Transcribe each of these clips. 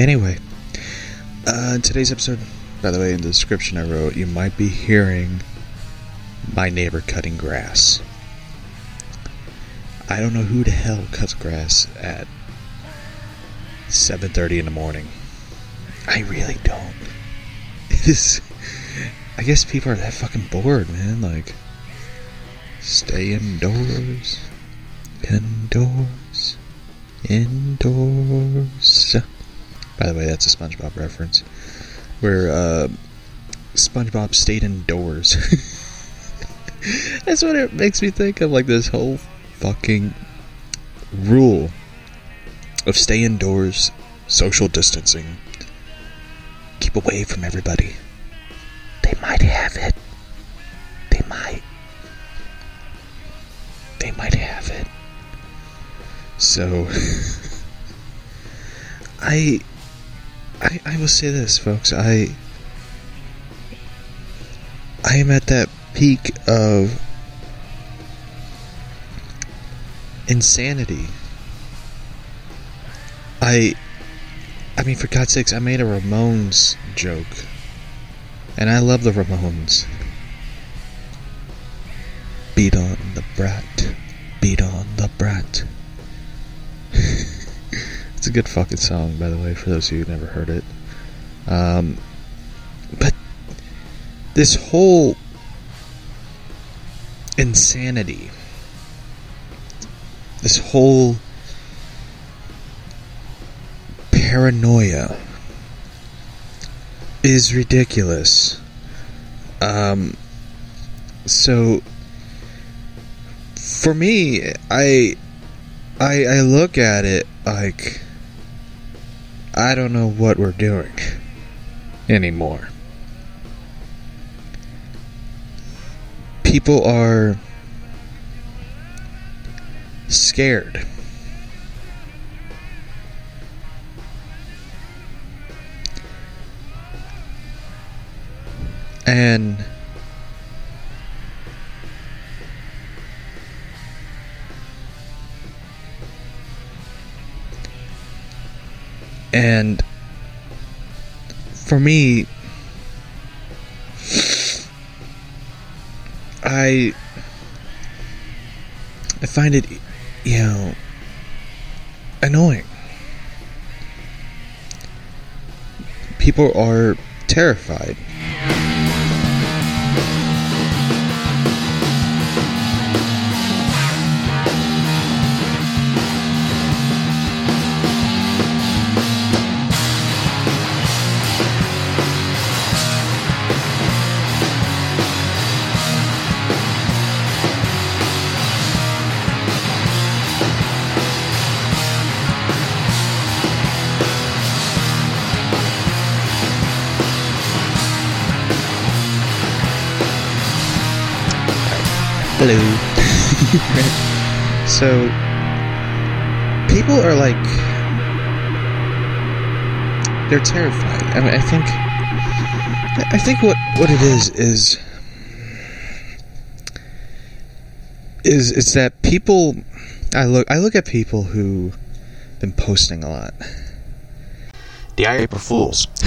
Anyway, uh, today's episode, by the way, in the description I wrote, you might be hearing my neighbor cutting grass. I don't know who the hell cuts grass at 7:30 in the morning. I really don't. It is. I guess people are that fucking bored, man. Like, stay indoors, indoors, indoors. By the way, that's a SpongeBob reference, where uh, SpongeBob stayed indoors. that's what it makes me think of, like this whole fucking rule of stay indoors, social distancing, keep away from everybody. They might have it. They might. They might have it. So, I, I, I will say this, folks. I, I am at that peak of insanity. I I mean for God's sakes, I made a Ramones joke. And I love the Ramones. Beat on the brat. Beat on the brat. it's a good fucking song, by the way, for those of you who never heard it. Um, but this whole insanity this whole paranoia is ridiculous. Um, so for me, I, I I look at it like I don't know what we're doing anymore. People are scared. And and for me I I find it you know, annoying. People are terrified. Hello. so, people are like, they're terrified. I mean, I think, I think what what it is is is it's that people. I look I look at people who have been posting a lot. The April Fools.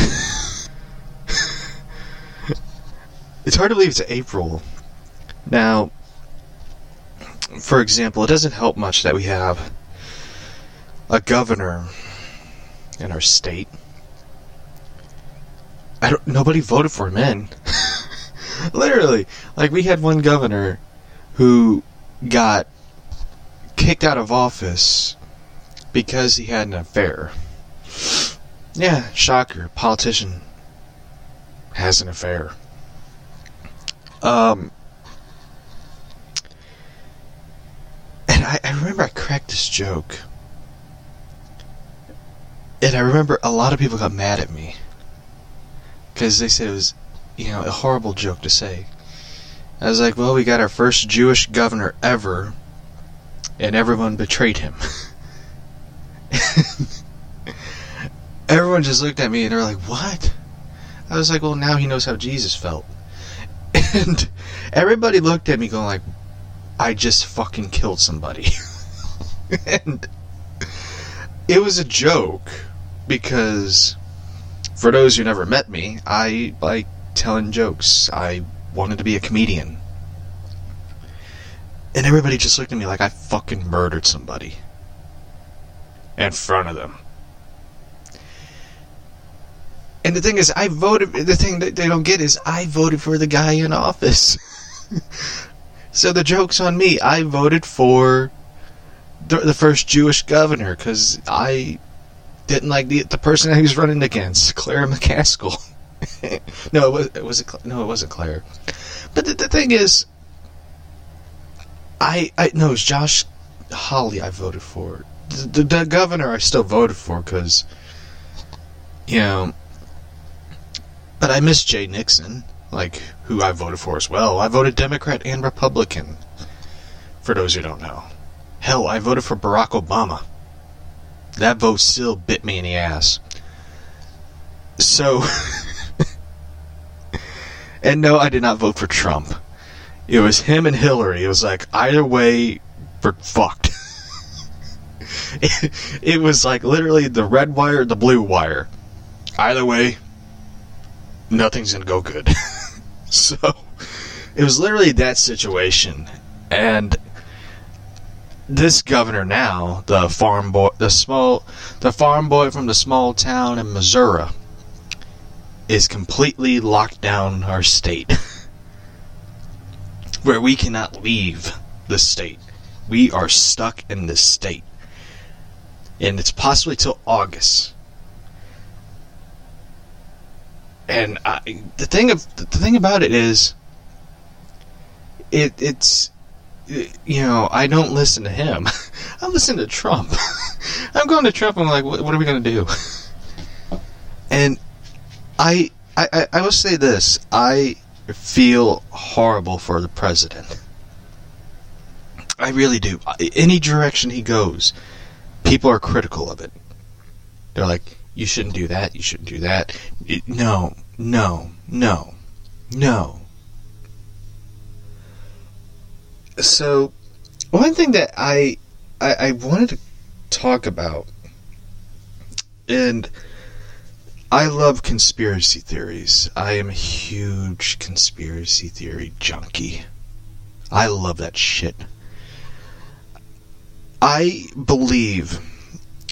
it's hard to believe it's April. Now, for example, it doesn't help much that we have a governor in our state. I don't. Nobody voted for him in. Literally, like we had one governor who got kicked out of office because he had an affair. Yeah, shocker. Politician has an affair. Um, I, I remember I cracked this joke. And I remember a lot of people got mad at me. Because they said it was, you know, a horrible joke to say. I was like, well, we got our first Jewish governor ever, and everyone betrayed him. everyone just looked at me and they were like, what? I was like, well, now he knows how Jesus felt. And everybody looked at me going like, I just fucking killed somebody. and it was a joke. because for those who never met me, I like telling jokes. I wanted to be a comedian. And everybody just looked at me like I fucking murdered somebody in front of them. And the thing is, I voted. The thing that they don't get is I voted for the guy in office. so the joke's on me. I voted for the, the first Jewish governor because I didn't like the the person he was running against, Claire McCaskill. no, it was it was no, it wasn't Claire. But the, the thing is, I I no, it was Josh Hawley. I voted for the, the, the governor. I still voted for because you know. But I miss Jay Nixon, like who I voted for as well. I voted Democrat and Republican. For those who don't know, hell, I voted for Barack Obama. That vote still bit me in the ass. So. and no, I did not vote for Trump. It was him and Hillary. It was like, either way, we're fucked. it, it was like literally the red wire, the blue wire. Either way, nothing's gonna go good. so, it was literally that situation. And this governor now, the farm boy, the small, the farm boy from the small town in Missouri, is completely locked down our state, where we cannot leave the state. We are stuck in this state, and it's possibly till August. And I, the thing of the thing about it is, it it's you know, I don't listen to him. I listen to Trump. I'm going to Trump. I'm like, what, what are we going to do? And I, I, I will say this: I feel horrible for the president. I really do. Any direction he goes, people are critical of it. They're like, "You shouldn't do that. You shouldn't do that." No, no, no, no. So, one thing that I, I, I wanted to talk about, and I love conspiracy theories. I am a huge conspiracy theory junkie. I love that shit. I believe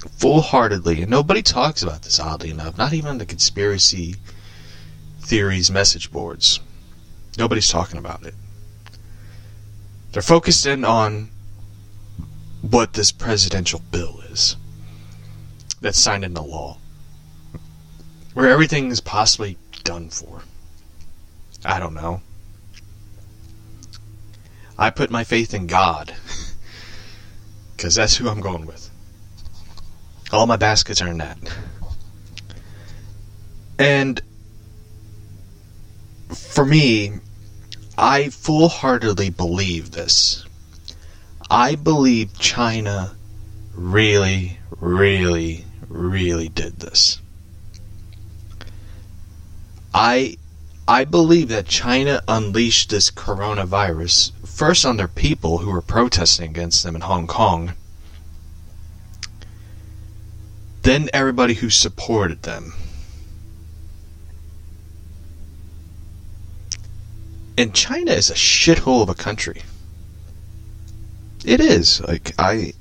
full heartedly, and nobody talks about this oddly enough, not even the conspiracy theories message boards. Nobody's talking about it. They're focused in on what this presidential bill is that's signed into law. Where everything is possibly done for. I don't know. I put my faith in God. Because that's who I'm going with. All my baskets are in that. And for me, I full heartedly believe this. I believe China really, really, really did this. I I believe that China unleashed this coronavirus first on their people who were protesting against them in Hong Kong, then everybody who supported them. And China is a shithole of a country. It is. Like I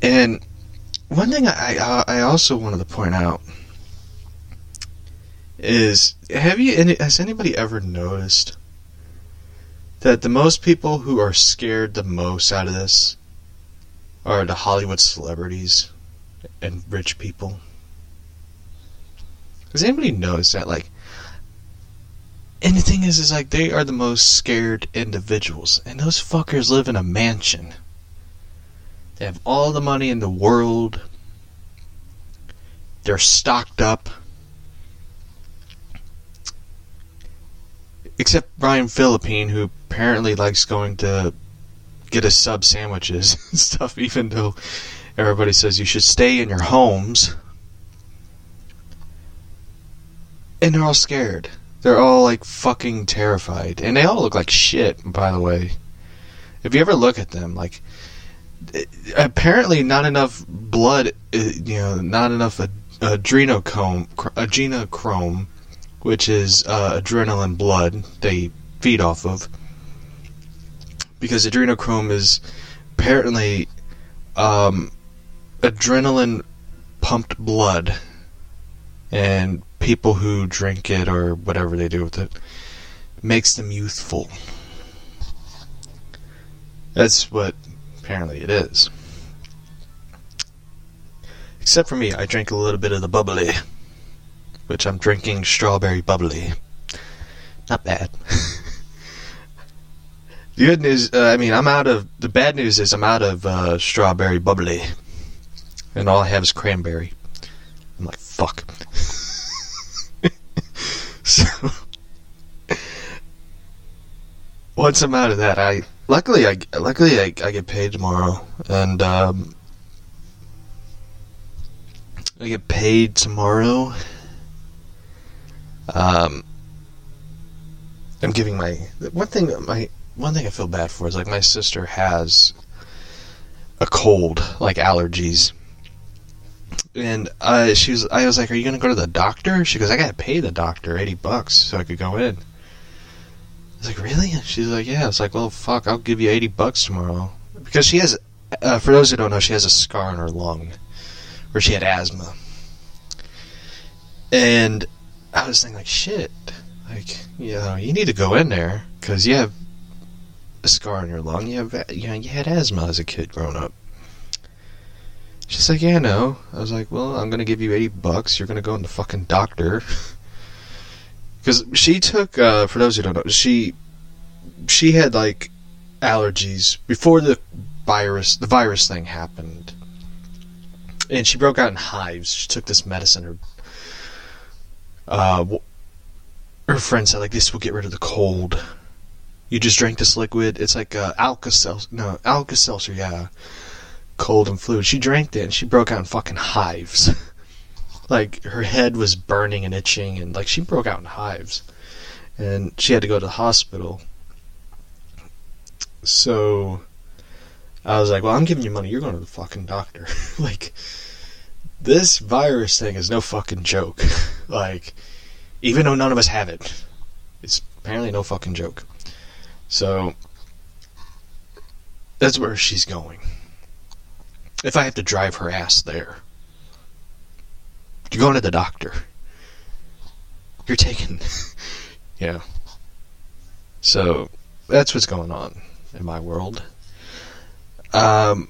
and one thing I I also wanted to point out is have you any, has anybody ever noticed that the most people who are scared the most out of this are the Hollywood celebrities and rich people? Does anybody notice that like and the thing is, is like they are the most scared individuals, and those fuckers live in a mansion. They have all the money in the world. They're stocked up. Except Brian Philippine, who apparently likes going to get a sub sandwiches and stuff, even though everybody says you should stay in your homes. And they're all scared. They're all like fucking terrified. And they all look like shit, by the way. If you ever look at them, like apparently not enough blood, uh, you know, not enough ad- adrenochrome, adrenochrome, which is uh, adrenaline blood they feed off of. Because adrenochrome is apparently um, adrenaline pumped blood, and people who drink it or whatever they do with it makes them youthful. That's what apparently it is. Except for me, I drink a little bit of the bubbly, which I'm drinking strawberry bubbly. Not bad. the good news, uh, I mean, I'm out of. The bad news is I'm out of uh, strawberry bubbly, and all I have is cranberry. I'm like, fuck. so once I'm out of that, I luckily I luckily I, I get paid tomorrow, and um, I get paid tomorrow. Um, I'm giving my one thing my one thing I feel bad for is like my sister has a cold, like allergies. And uh, she was, I was like, "Are you gonna go to the doctor?" She goes, "I gotta pay the doctor eighty bucks so I could go in." I was like, "Really?" She's like, "Yeah." It's like, "Well, fuck, I'll give you eighty bucks tomorrow." Because she has, uh, for those who don't know, she has a scar on her lung where she had asthma. And I was thinking, like, shit, like, you know, you need to go in there because you have a scar on your lung. You have, you know, you had asthma as a kid growing up. She's like, yeah, no. I was like, well, I'm gonna give you eighty bucks. You're gonna go in the fucking doctor. Because she took, uh, for those who don't know, she she had like allergies before the virus the virus thing happened, and she broke out in hives. She took this medicine. Her uh, her friend said like this will get rid of the cold. You just drink this liquid. It's like uh, Alka-Seltzer. No, Alka-Seltzer. Yeah, cold and flu. She drank it and she broke out in fucking hives. like her head was burning and itching and like she broke out in hives. And she had to go to the hospital. So I was like, "Well, I'm giving you money. You're going to the fucking doctor." like this virus thing is no fucking joke. like even though none of us have it, it's apparently no fucking joke. So that's where she's going if I have to drive her ass there. You're going to the doctor. You're taking, know. So that's what's going on in my world. Um.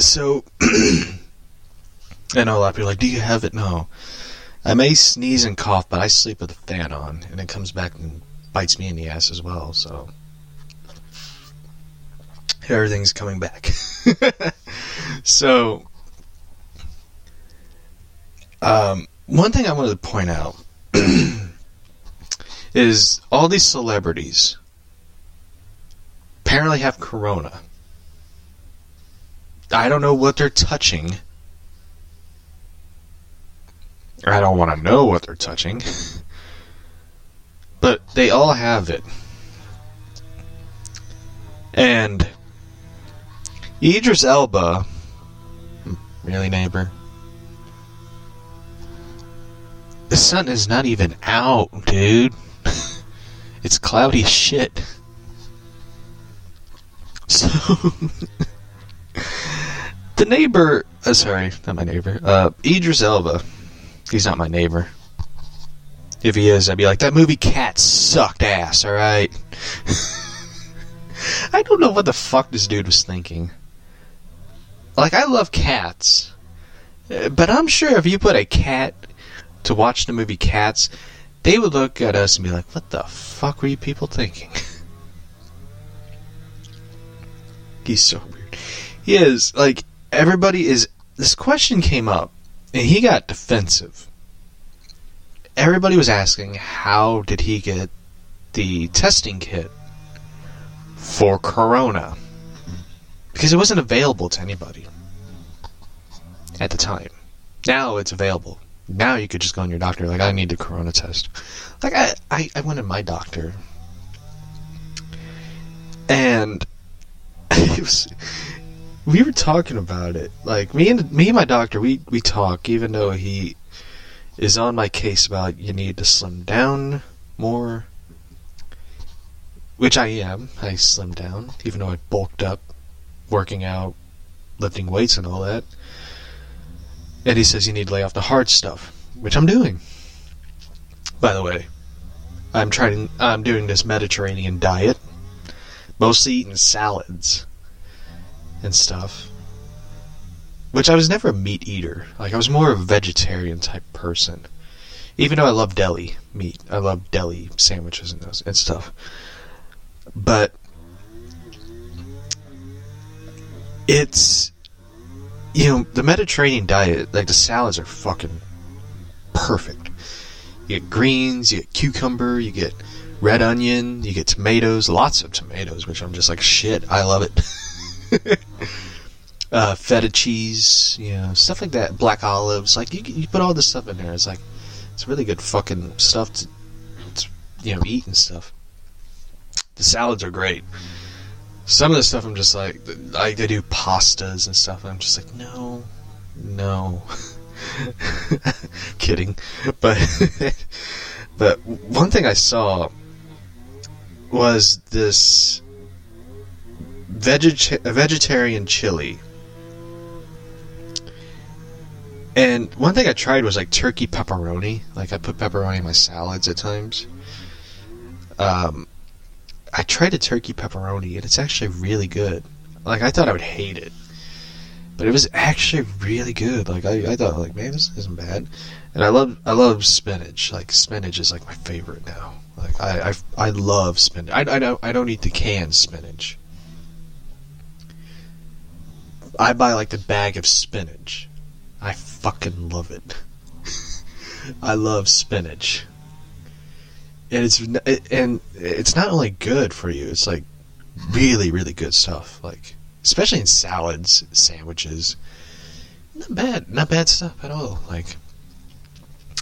So I know a lot of people are like, "Do you have it?" No. I may sneeze and cough, but I sleep with the fan on, and it comes back and bites me in the ass as well. So everything's coming back. so, um, one thing I wanted to point out is all these celebrities apparently have corona. I don't know what they're touching. I don't want to know what they're touching. but they all have it. And Idris Elba. Really, neighbor? The sun is not even out, dude. it's cloudy as shit. So. the neighbor. Uh, sorry, not my neighbor. Uh, Idris Elba. He's not my neighbor. If he is, I'd be like, that movie Cats sucked ass, alright? I don't know what the fuck this dude was thinking. Like, I love cats. Uh, but I'm sure if you put a cat to watch the movie Cats, they would look at us and be like, what the fuck were you people thinking? He's so weird. He is, like, everybody is. This question came up, and he got defensive. Everybody was asking, how did he get the testing kit for Corona? Because it wasn't available to anybody at the time. Now it's available. Now you could just go on your doctor like I need the corona test. Like I, I, I went to my doctor and it was, we were talking about it. Like me and me and my doctor, we we talk, even though he is on my case about you need to slim down more, which I am. I slimmed down, even though I bulked up, working out, lifting weights, and all that. And he says you need to lay off the hard stuff, which I'm doing. By the way, I'm trying. I'm doing this Mediterranean diet, mostly eating salads and stuff. Which I was never a meat eater. Like I was more of a vegetarian type person. Even though I love deli meat, I love deli sandwiches and those and stuff. But it's you know the Mediterranean diet. Like the salads are fucking perfect. You get greens, you get cucumber, you get red onion, you get tomatoes, lots of tomatoes, which I'm just like shit. I love it. uh, feta cheese, you know, stuff like that. Black olives, like you, you put all this stuff in there. It's like it's really good fucking stuff to, to you know eat and stuff. The salads are great. Some of the stuff I'm just like, like they do pastas and stuff. And I'm just like, no, no. Kidding, but but one thing I saw was this vegeta- vegetarian chili. And one thing I tried was like turkey pepperoni. Like I put pepperoni in my salads at times. Um, I tried a turkey pepperoni and it's actually really good. Like I thought I would hate it, but it was actually really good. Like I, I thought like man this isn't bad, and I love I love spinach. Like spinach is like my favorite now. Like I I, I love spinach. I, I don't I don't eat the canned spinach. I buy like the bag of spinach. I fucking love it. I love spinach. And it's and it's not only good for you, it's like really really good stuff. Like especially in salads, sandwiches. Not bad, not bad stuff at all. Like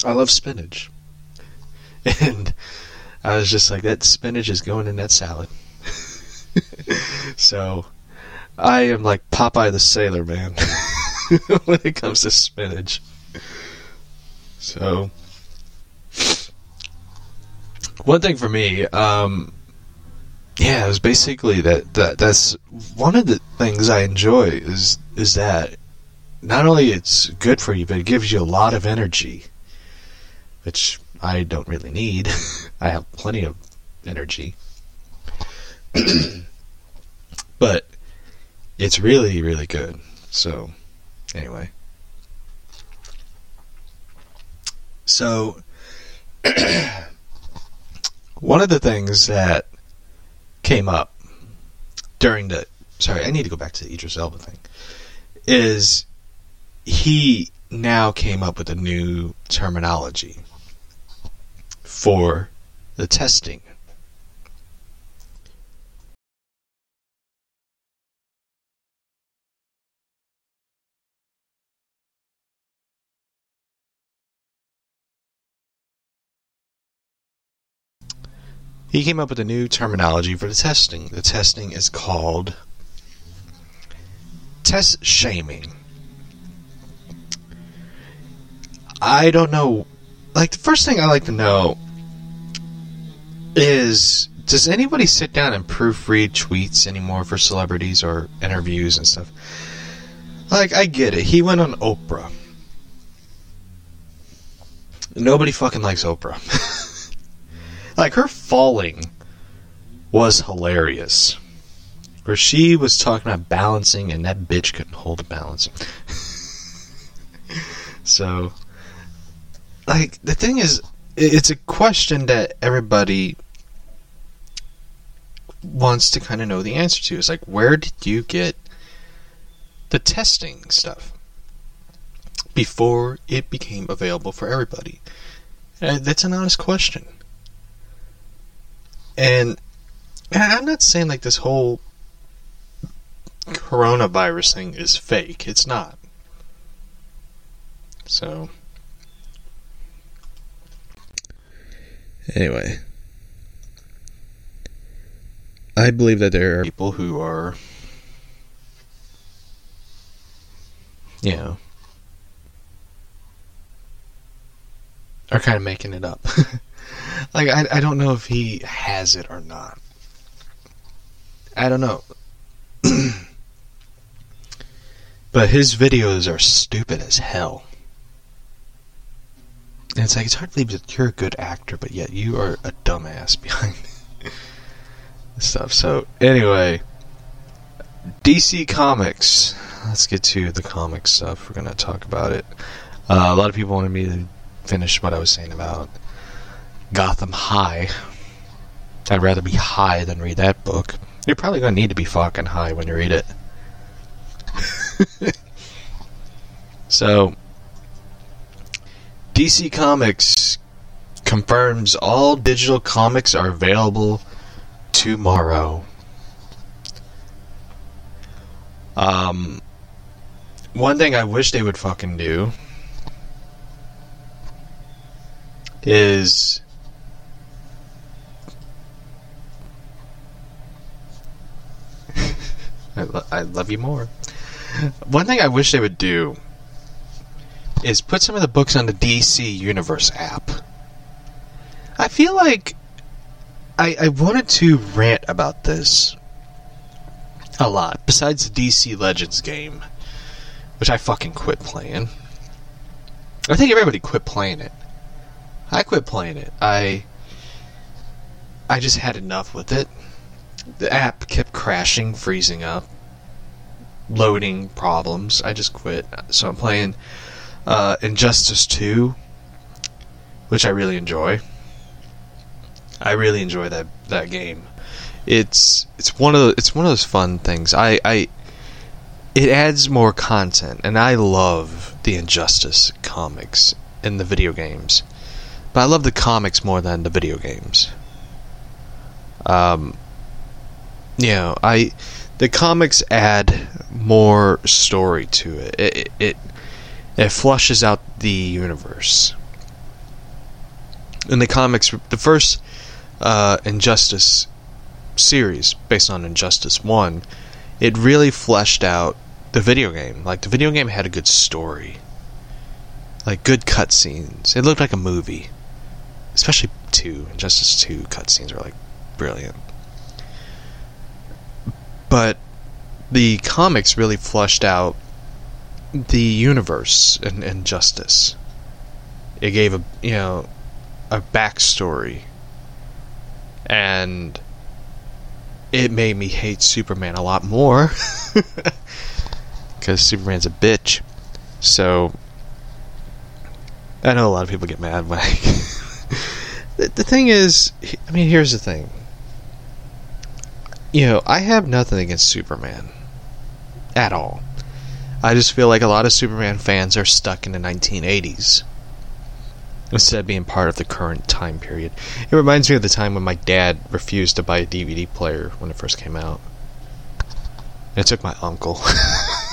I love spinach. And I was just like that spinach is going in that salad. so I am like Popeye the Sailor Man when it comes to spinach. So, one thing for me, um, yeah, it was basically that, that that's one of the things I enjoy is is that not only it's good for you, but it gives you a lot of energy, which I don't really need. I have plenty of energy. but it's really, really good. So, anyway. So, one of the things that came up during the. Sorry, I need to go back to the Idris Elba thing. Is he now came up with a new terminology for the testing he came up with a new terminology for the testing. The testing is called test shaming. I don't know. Like, the first thing I like to know is does anybody sit down and proofread tweets anymore for celebrities or interviews and stuff? Like, I get it. He went on Oprah. Nobody fucking likes Oprah. like, her falling was hilarious. Where she was talking about balancing and that bitch couldn't hold a balance. so, like, the thing is, it's a question that everybody wants to kind of know the answer to. It's like, where did you get the testing stuff before it became available for everybody? And that's an honest question. And I'm not saying like this whole coronavirus thing is fake. It's not. So. Anyway. I believe that there are people who are. Yeah. You know, are kind of making it up. like I, I don't know if he has it or not. I don't know. but his videos are stupid as hell. And it's like it's hard to believe that you're a good actor, but yet you are a dumbass behind stuff. So anyway, DC Comics. Let's get to the comic stuff. We're gonna talk about it. Uh, a lot of people wanted me to finish what I was saying about Gotham High. I'd rather be high than read that book. You're probably gonna need to be fucking high when you read it. so, DC Comics confirms all digital comics are available tomorrow. Um, one thing I wish they would fucking do is I, lo- I love you more. One thing I wish they would do is put some of the books on the DC Universe app. I feel like I, I wanted to rant about this a lot. Besides the DC Legends game, which I fucking quit playing. I think everybody quit playing it. I quit playing it. I I just had enough with it. The app kept crashing, freezing up, loading problems. I just quit. So I'm playing uh, Injustice 2, which I really enjoy. I really enjoy that that game. It's it's one of the, it's one of those fun things. I, I it adds more content, and I love the Injustice comics and the video games, but I love the comics more than the video games. Um, know, I the comics add more story to it. It it, it flushes out the universe. In the comics, the first uh, Injustice series based on Injustice 1, it really fleshed out the video game. Like, the video game had a good story. Like, good cutscenes. It looked like a movie. Especially 2. Injustice 2 cutscenes were like, brilliant. But the comics really flushed out the universe and justice. It gave a, you know, a backstory. And it made me hate Superman a lot more because Superman's a bitch. So I know a lot of people get mad when I. the, the thing is, I mean, here's the thing. You know, I have nothing against Superman at all. I just feel like a lot of Superman fans are stuck in the 1980s instead of being part of the current time period. It reminds me of the time when my dad refused to buy a DVD player when it first came out. It took my uncle.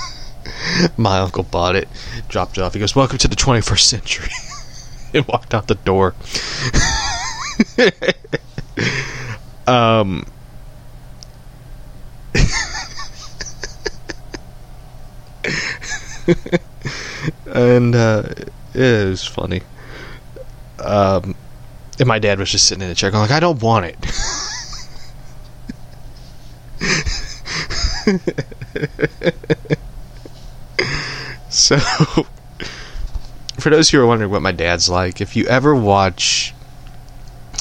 my uncle bought it, dropped it off. He goes, "Welcome to the 21st century," and walked out the door. um. and uh, it was funny um, and my dad was just sitting in the chair going like, I don't want it. so, for those who are wondering what my dad's like, if you ever watch,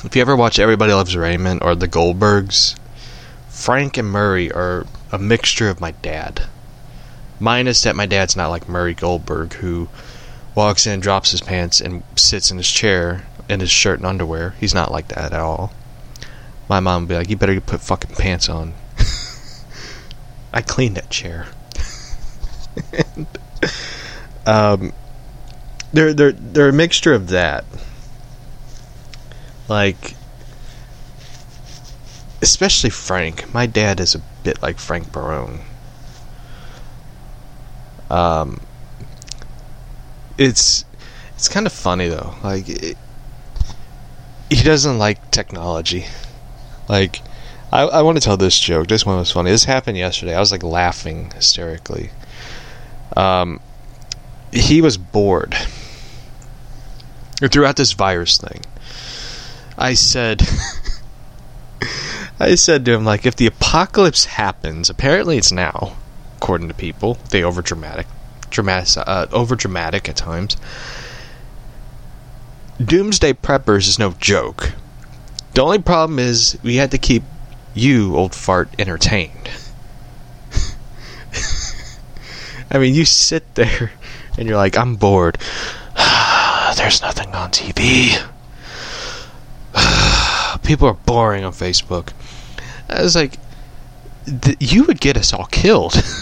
if you ever watch Everybody Loves Raymond or The Goldbergs, Frank and Murray are a mixture of my dad. Minus that my dad's not like Murray Goldberg, who walks in, and drops his pants, and sits in his chair in his shirt and underwear. He's not like that at all. My mom would be like, "You better put fucking pants on." I cleaned that chair. um, they're they're they're a mixture of that, like, especially Frank. My dad is a bit like Frank Barone. Um, it's it's kind of funny though. Like it, he doesn't like technology. Like I, I want to tell this joke. This one was funny. This happened yesterday. I was like laughing hysterically. Um, he was bored. Throughout this virus thing, I said, I said to him, like, if the apocalypse happens, apparently it's now, according to people, they over dramatic, uh, over dramatic at times. Doomsday preppers is no joke. The only problem is we had to keep you, old fart, entertained. I mean, you sit there and you're like, I'm bored. There's nothing on TV. People are boring on Facebook. I was like, you would get us all killed.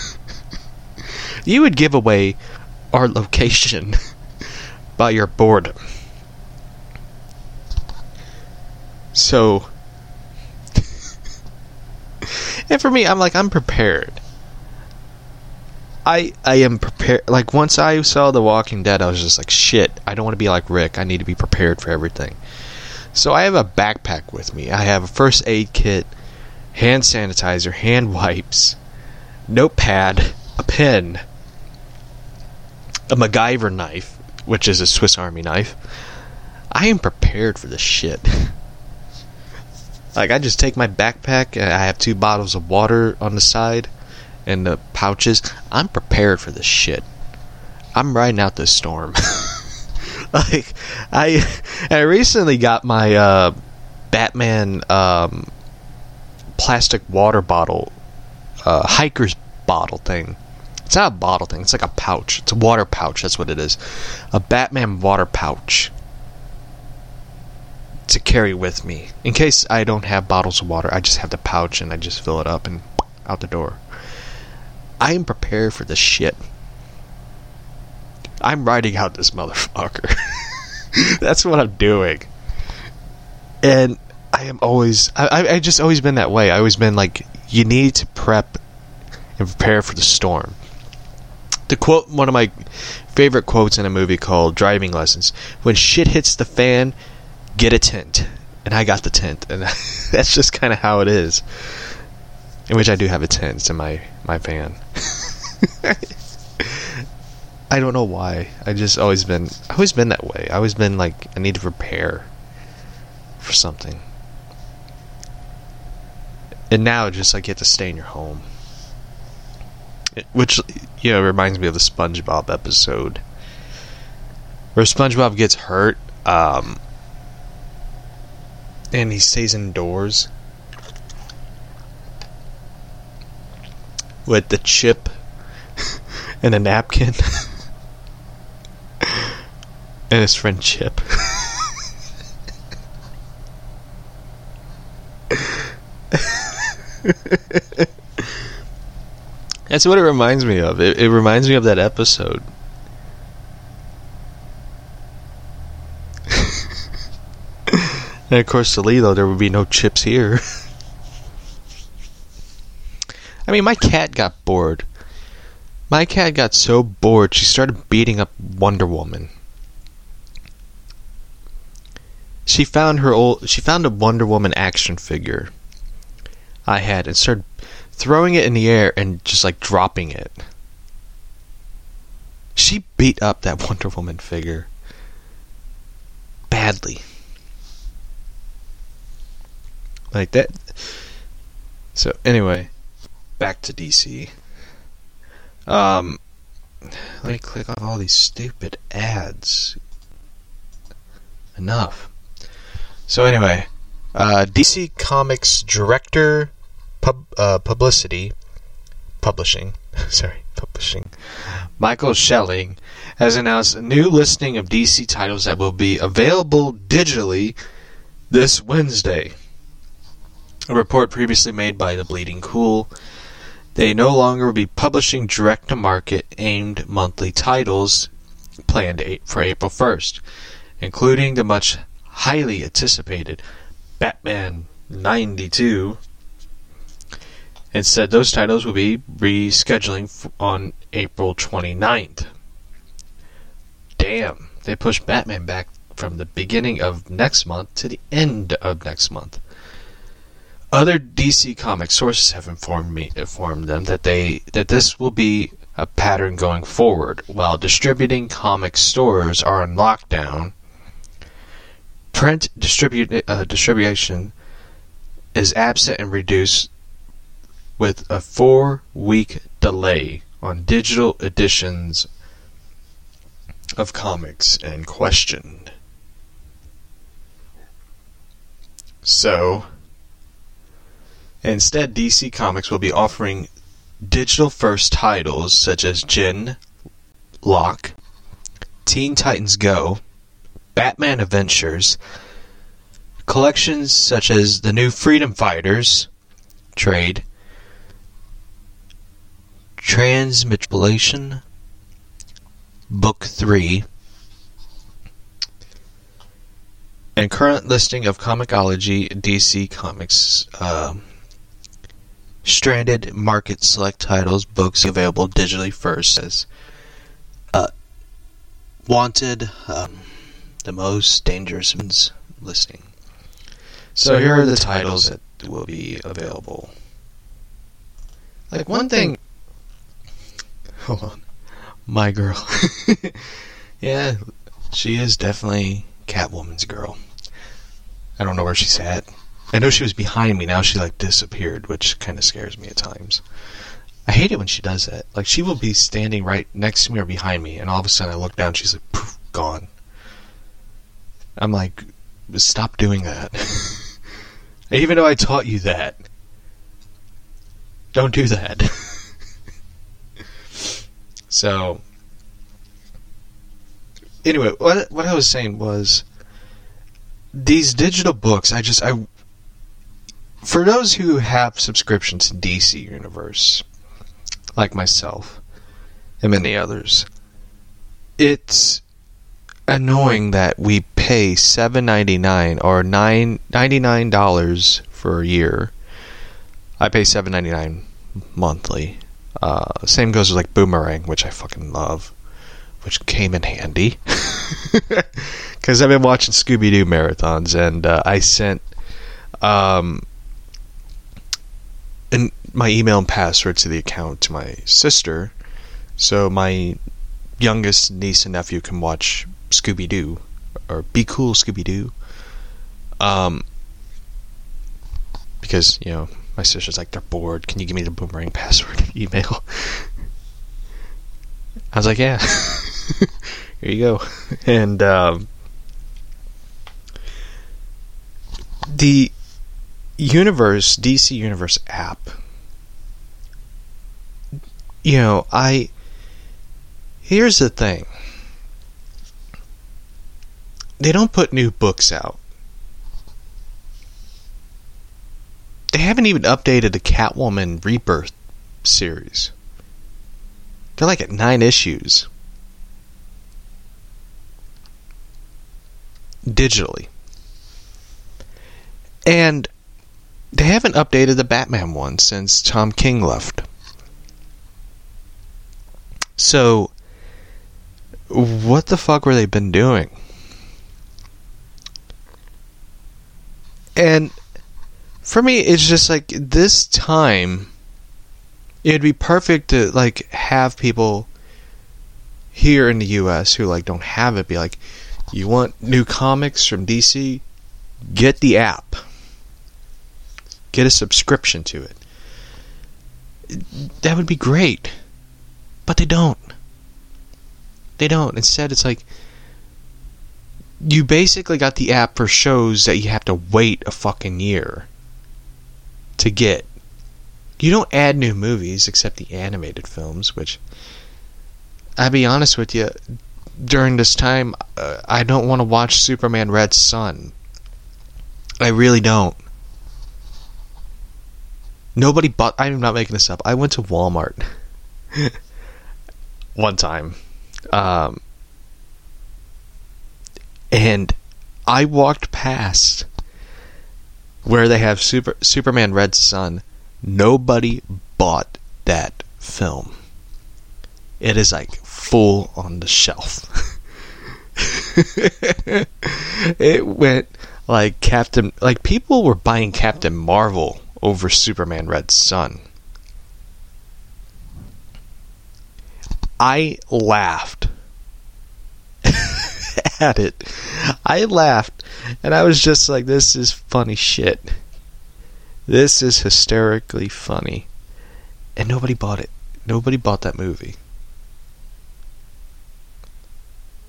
you would give away our location by your boredom. So, and for me, I'm like, I'm prepared. I I am prepared. Like once I saw The Walking Dead, I was just like, shit. I don't want to be like Rick. I need to be prepared for everything. So I have a backpack with me. I have a first aid kit, hand sanitizer, hand wipes, notepad, a pen, a MacGyver knife, which is a Swiss Army knife. I am prepared for this shit. like I just take my backpack and I have two bottles of water on the side and the pouches. I'm prepared for this shit. I'm riding out this storm. like I I recently got my uh, Batman um, plastic water bottle uh, hiker's bottle thing. It's not a bottle thing. It's like a pouch. It's a water pouch. That's what it is. A Batman water pouch to carry with me in case I don't have bottles of water. I just have the pouch and I just fill it up and out the door. I am prepared for this shit. I'm riding out this motherfucker. That's what I'm doing. And I am always, I, I just always been that way. I always been like, you need to prep and prepare for the storm. To quote one of my favorite quotes in a movie called Driving Lessons, when shit hits the fan, get a tent. And I got the tent. And that's just kind of how it is. In which I do have a tent. In my, my van. I don't know why. I just always been I always been that way. I always been like I need to prepare for something. And now just like you have to stay in your home. Which you know reminds me of the SpongeBob episode where SpongeBob gets hurt um, and he stays indoors with the chip and a napkin and his friend Chip. That's what it reminds me of. It, it reminds me of that episode. and of course, Toledo, there would be no chips here. I mean, my cat got bored. My cat got so bored she started beating up Wonder Woman. She found her old she found a Wonder Woman action figure I had and started throwing it in the air and just like dropping it. She beat up that Wonder Woman figure badly. Like that. So anyway, back to DC. Um, let me click off all these stupid ads. Enough. So anyway, uh, DC Comics director, pub, uh, publicity, publishing, sorry, publishing, Michael Shelling has announced a new listing of DC titles that will be available digitally this Wednesday. A report previously made by the Bleeding Cool they no longer will be publishing direct to market aimed monthly titles planned for April 1st, including the much highly anticipated Batman 92. Instead, those titles will be rescheduling on April 29th. Damn, they pushed Batman back from the beginning of next month to the end of next month. Other DC comic sources have informed me informed them that they that this will be a pattern going forward. While distributing comic stores are on lockdown, print distribu- uh, distribution is absent and reduced with a four week delay on digital editions of comics in question. So, instead, DC Comics will be offering digital first titles such as Gen Lock, Teen Titans Go, Batman Adventures, collections such as the new Freedom Fighters trade, Transmetropolitan, Book 3, and current listing of Comixology DC Comics. Uh, stranded market select titles, books available digitally first as uh, Wanted, um, the most dangerous listing. So here are the titles that will be available. Like one thing. Hold on. My girl. yeah, she is definitely Catwoman's girl. I don't know where she's at. I know she was behind me. Now she like disappeared, which kind of scares me at times. I hate it when she does that. Like she will be standing right next to me or behind me, and all of a sudden I look down, she's like, poof, gone. I'm like, stop doing that. Even though I taught you that, don't do that. So, anyway, what what I was saying was these digital books. I just I for those who have subscriptions to DC Universe, like myself and many others, it's annoying that we pay seven ninety nine or nine ninety nine dollars for a year. I pay seven ninety nine monthly. Uh, same goes with like Boomerang, which I fucking love, which came in handy because I've been watching Scooby Doo marathons, and uh, I sent um, and my email and password to the account to my sister, so my youngest niece and nephew can watch Scooby Doo or Be Cool Scooby Doo. Um, because you know my sister's like they're bored. Can you give me the boomerang password email? I was like, yeah. Here you go. And um, the universe, DC Universe app. You know, I. Here's the thing they don't put new books out. They haven't even updated the Catwoman Rebirth series. They're like at nine issues. Digitally. And they haven't updated the Batman one since Tom King left. So, what the fuck were they been doing? And for me, it's just like this time, it'd be perfect to like have people here in the U.S. who like don't have it be like, you want new comics from DC? Get the app. Get a subscription to it. That would be great. But they don't. They don't. Instead, it's like you basically got the app for shows that you have to wait a fucking year to get. You don't add new movies except the animated films, which I'll be honest with you, during this time, uh, I don't want to watch Superman Red Sun. I really don't. Nobody bought. I'm not making this up. I went to Walmart one time, um, and I walked past where they have Super Superman Red Sun. Nobody bought that film. It is like full on the shelf. it went like Captain. Like people were buying Captain Marvel over Superman Red Sun. I laughed at it. I laughed, and I was just like, "This is funny shit. This is hysterically funny," and nobody bought it. Nobody bought that movie.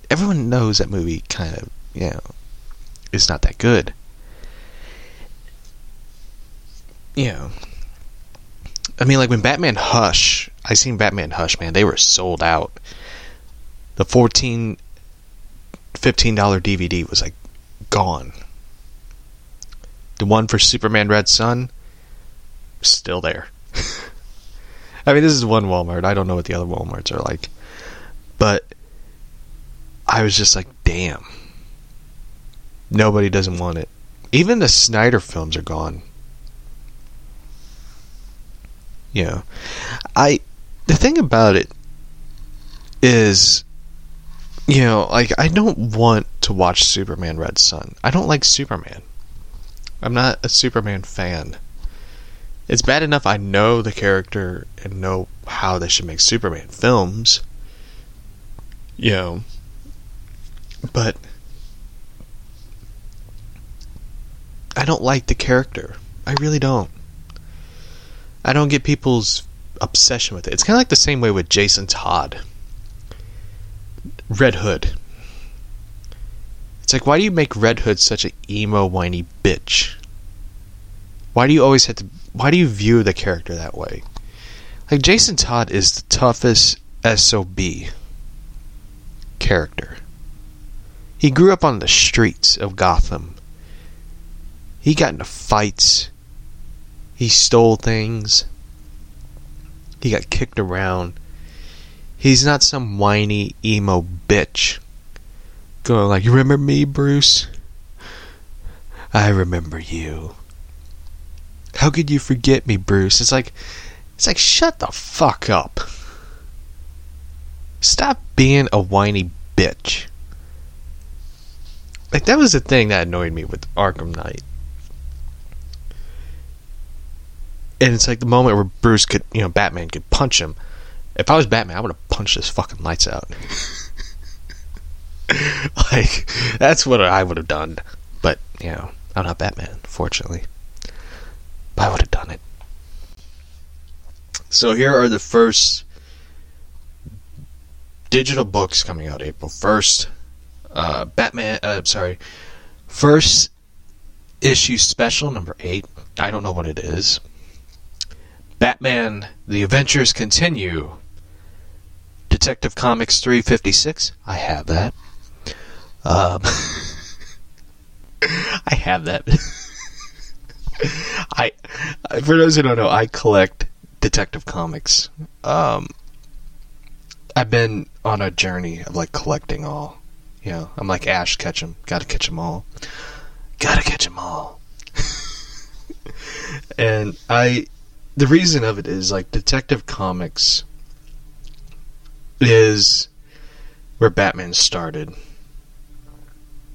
Everyone knows that movie kind of, you know, is not that good. You know, I mean, like when Batman Hush, I seen Batman Hush, man, they were sold out. The 14 $15 DVD was like gone. The one for Superman Red Sun, still there. I mean, this is one Walmart. I don't know what the other Walmarts are like. But I was just like, damn. Nobody doesn't want it. Even the Snyder films are gone. Know, I the thing about it is you know, like I don't want to watch Superman Red Sun. I don't like Superman. I'm not a Superman fan. It's bad enough I know the character and know how they should make Superman films. You know, but I don't like the character. I really don't. I don't get people's obsession with it. It's kind of like the same way with Jason Todd. Red Hood. It's like, why do you make Red Hood such an emo, whiny bitch? Why do you always have to. Why do you view the character that way? Like, Jason Todd is the toughest SOB character. He grew up on the streets of Gotham. He got into fights. He stole things. He got kicked around. He's not some whiny emo bitch going like, "You remember me, Bruce? I remember you. How could you forget me, Bruce?" It's like it's like shut the fuck up. Stop being a whiny bitch. Like that was the thing that annoyed me with Arkham Knight. And it's like the moment where Bruce could, you know, Batman could punch him if I was Batman, I would have punched his fucking lights out. like, that's what I would have done. But, you know, I'm not Batman, fortunately. But I would have done it. So here are the first digital books coming out April 1st. Uh, Batman, uh, sorry, first issue special number 8. I don't know what it is. Batman, The Adventures Continue Detective Comics 356. I have that. Um, I have that. I, for those who don't know, I collect Detective Comics. Um, I've been on a journey of like collecting all. You know, I'm like Ash Ketchum. Gotta catch them all. Gotta catch them all. and I, the reason of it is like Detective Comics is where Batman started.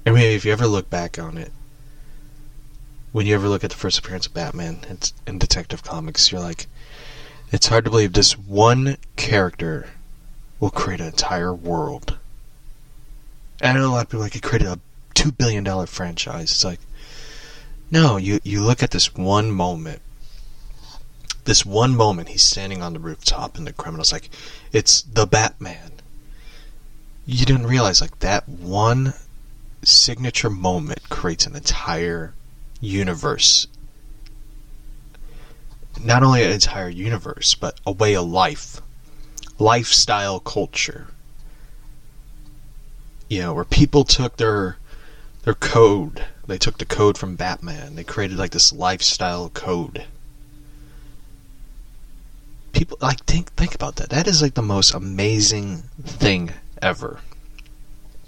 I mean, if you ever look back on it, when you ever look at the first appearance of Batman in Detective Comics, you're like, it's hard to believe this one character will create an entire world. And I know a lot of people like it created a two billion dollar franchise. It's like, no, you you look at this one moment this one moment he's standing on the rooftop and the criminal's like, it's the Batman. You didn't realize like that one signature moment creates an entire universe. Not only an entire universe, but a way of life, lifestyle culture. You know, where people took their their code. They took the code from Batman. They created like this lifestyle code people like think think about that. That is like the most amazing thing ever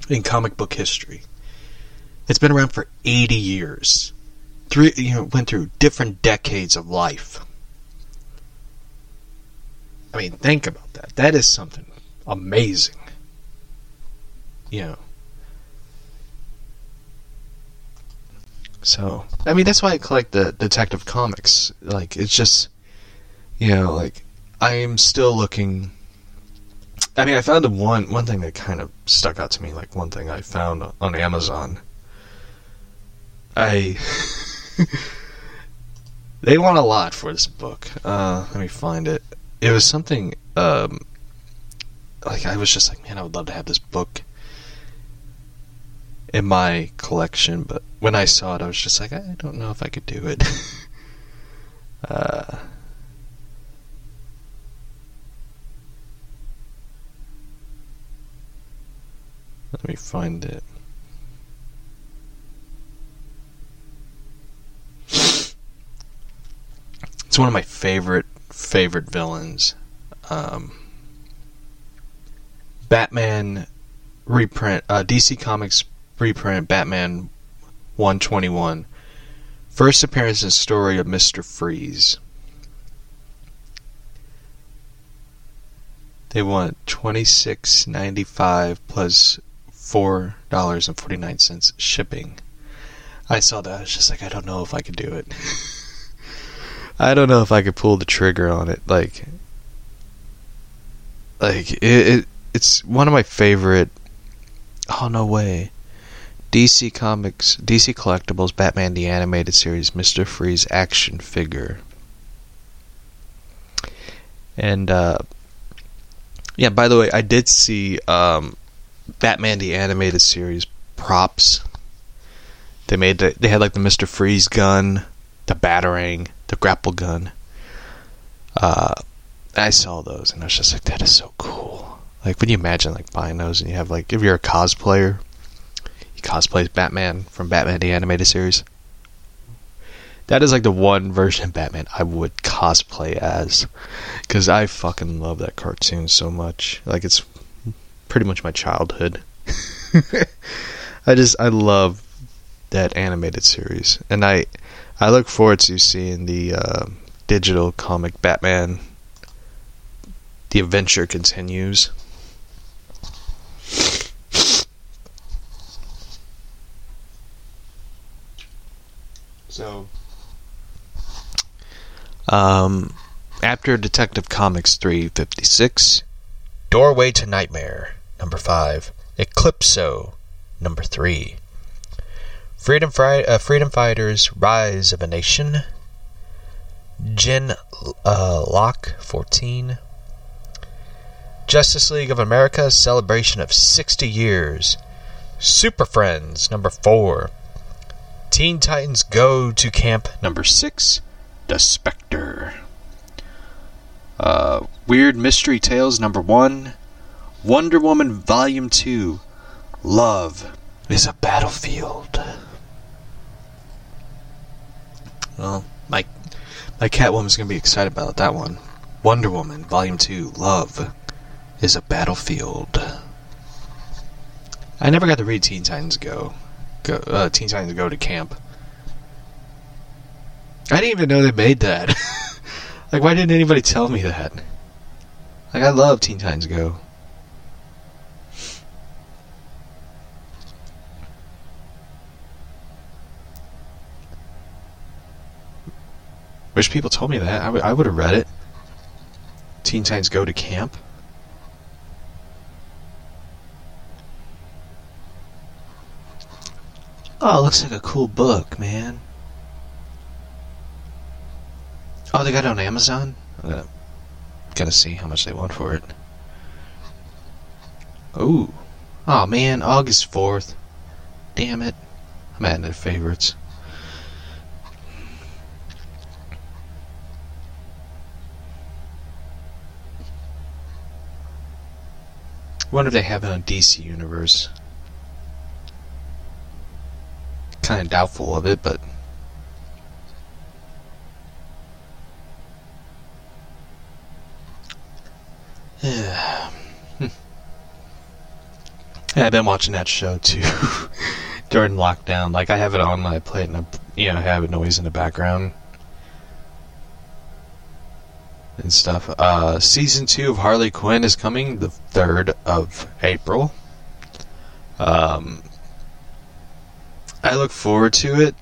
in comic book history. It's been around for 80 years. Three, you know, went through different decades of life. I mean, think about that. That is something amazing. You know. So, I mean, that's why I collect the Detective Comics. Like, it's just, you know, like, I am still looking. I mean, I found one one thing that kind of stuck out to me. Like one thing I found on Amazon. I they want a lot for this book. Uh, let me find it. It was something. Um, like I was just like, man, I would love to have this book in my collection, but when I saw it, I was just like, I don't know if I could do it. uh, let me find it. It's one of my favorite favorite villains. Um, Batman reprint, uh, DC Comics reprint Batman 121. First appearance in story of Mr. Freeze. They want twenty six ninety five plus four dollars and forty nine cents shipping. I saw that. I was just like, I don't know if I could do it. I don't know if I could pull the trigger on it. Like, like it, it it's one of my favorite. Oh no way! DC Comics, DC Collectibles, Batman the Animated Series, Mister Freeze action figure, and uh, yeah. By the way, I did see um, Batman the Animated Series props. They made the, they had like the Mister Freeze gun, the batarang, the grapple gun. Uh, I saw those and I was just like, that is so cool. Like, when you imagine like buying those and you have like, if you're a cosplayer, you cosplay Batman from Batman the Animated Series. That is like the one version of Batman I would cosplay as, because I fucking love that cartoon so much. Like, it's pretty much my childhood. I just I love that animated series, and I I look forward to seeing the uh, digital comic Batman. The adventure continues. So, um, after Detective Comics 356, Doorway to Nightmare, number 5, Eclipso, number 3, Freedom, Fri- uh, Freedom Fighters, Rise of a Nation, Gen uh, Lock 14, Justice League of America, Celebration of 60 Years, Super Friends, number 4, Teen Titans Go to Camp, number 6, The Spectre. Uh, Weird Mystery Tales number one, Wonder Woman Volume 2, Love is a Battlefield. Well, my, my Catwoman's gonna be excited about that one. Wonder Woman Volume 2, Love is a Battlefield. I never got to read Teen Titans Go. Go uh, Teen Titans Go to Camp. I didn't even know they made that. Like, why didn't anybody tell me that? Like, I love Teen Titans Go. Wish people told me that. I, w- I would have read it. Teen Titans Go to Camp. Oh, it looks like a cool book, man. Oh, they got it on Amazon? Uh, gotta see how much they want for it. Ooh. Oh man, August 4th. Damn it. I'm adding to favorites. Wonder if they have it on DC Universe. Kind of doubtful of it, but Yeah. Hmm. yeah, I've been watching that show too during lockdown. Like I have it on my plate and I, you know, i have a noise in the background and stuff. Uh, season two of Harley Quinn is coming the third of April. Um, I look forward to it.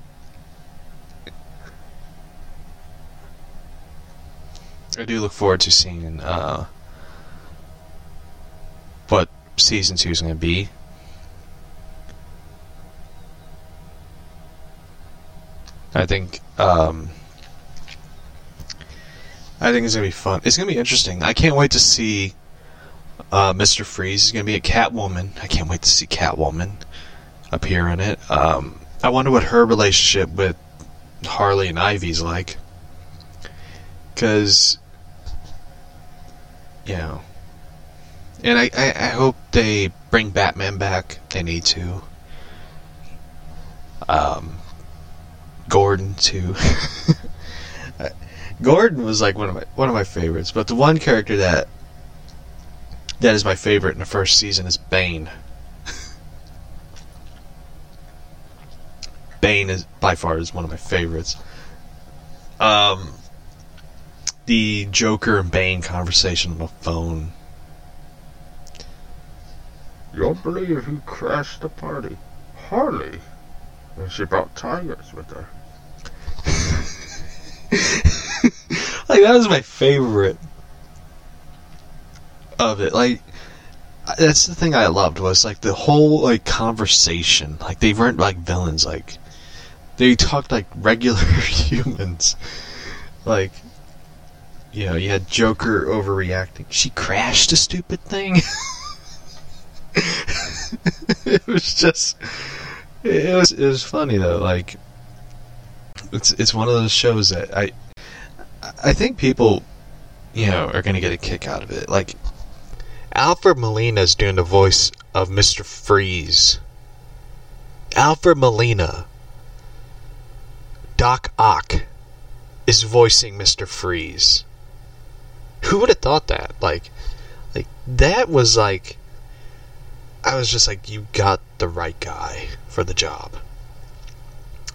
I do look forward to seeing uh, what season two is going to be. I think um, I think it's gonna be fun. It's gonna be interesting. I can't wait to see uh, Mr. Freeze. Is gonna be a Catwoman. I can't wait to see Catwoman appear in it. Um, I wonder what her relationship with Harley and Ivy's like. Because, you know. And I, I, I, hope they bring Batman back. They need to. Um, Gordon, too. Gordon was like one of my one of my favorites, but the one character that that is my favorite in the first season is Bane. Bane is by far is one of my favorites. Um, the Joker and Bane conversation on the phone. You don't believe he crashed the party, Harley, and she brought tigers with her. like that was my favorite of it. Like that's the thing I loved was like the whole like conversation. Like they weren't like villains. Like they talked like regular humans. Like you know, you had Joker overreacting. She crashed a stupid thing. it was just it was it was funny though. Like it's it's one of those shows that I I think people you know are gonna get a kick out of it. Like Alfred Molina is doing the voice of Mr. Freeze. Alfred Molina, Doc Ock, is voicing Mr. Freeze. Who would have thought that? Like, like that was like, I was just like, you got the right guy for the job.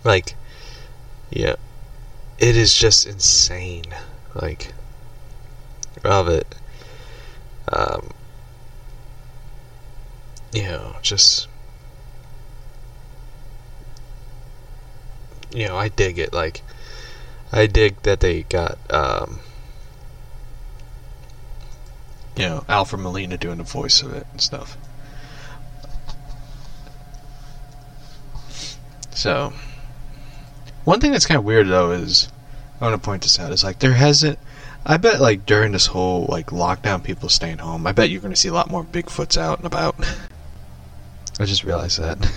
Like, yeah, it is just insane. Like, of it. Um, you know, just you know, I dig it. Like, I dig that they got, um, you know, Alfred Molina doing the voice of it and stuff. So, one thing that's kind of weird though is, I want to point this out is like there hasn't. I bet like during this whole like lockdown, people staying home. I bet you're going to see a lot more Bigfoots out and about. I just realized that.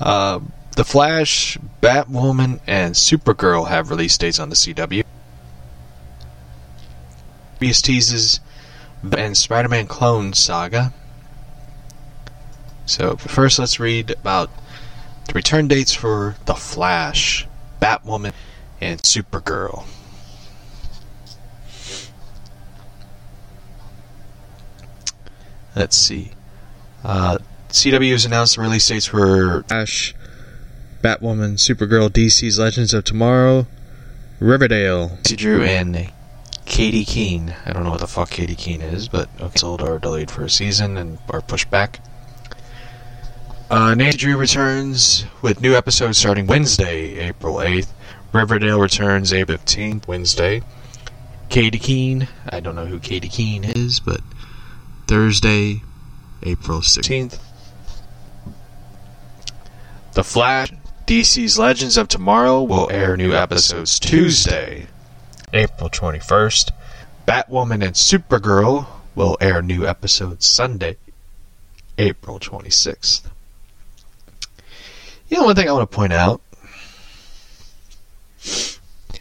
Uh, the Flash, Batwoman, and Supergirl have release dates on the CW. Previous teases and Spider-Man Clone Saga. So first, let's read about the return dates for The Flash, Batwoman, and Supergirl. Let's see. Uh, CW has announced the release dates for Flash, Batwoman, Supergirl, DC's Legends of Tomorrow, Riverdale, Drew, and Katy Keene. I don't know what the fuck Katy Keene is, but okay, sold or delayed for a season and are pushed back. Uh, Drew returns with new episodes starting Wednesday, April 8th. Riverdale returns April 15th, Wednesday. Katy Keene, I don't know who Katy Keene is, but Thursday, April 16th. The Flash, DC's Legends of Tomorrow will air new episodes Tuesday, April 21st. Batwoman and Supergirl will air new episodes Sunday, April 26th. You know, one thing I want to point out.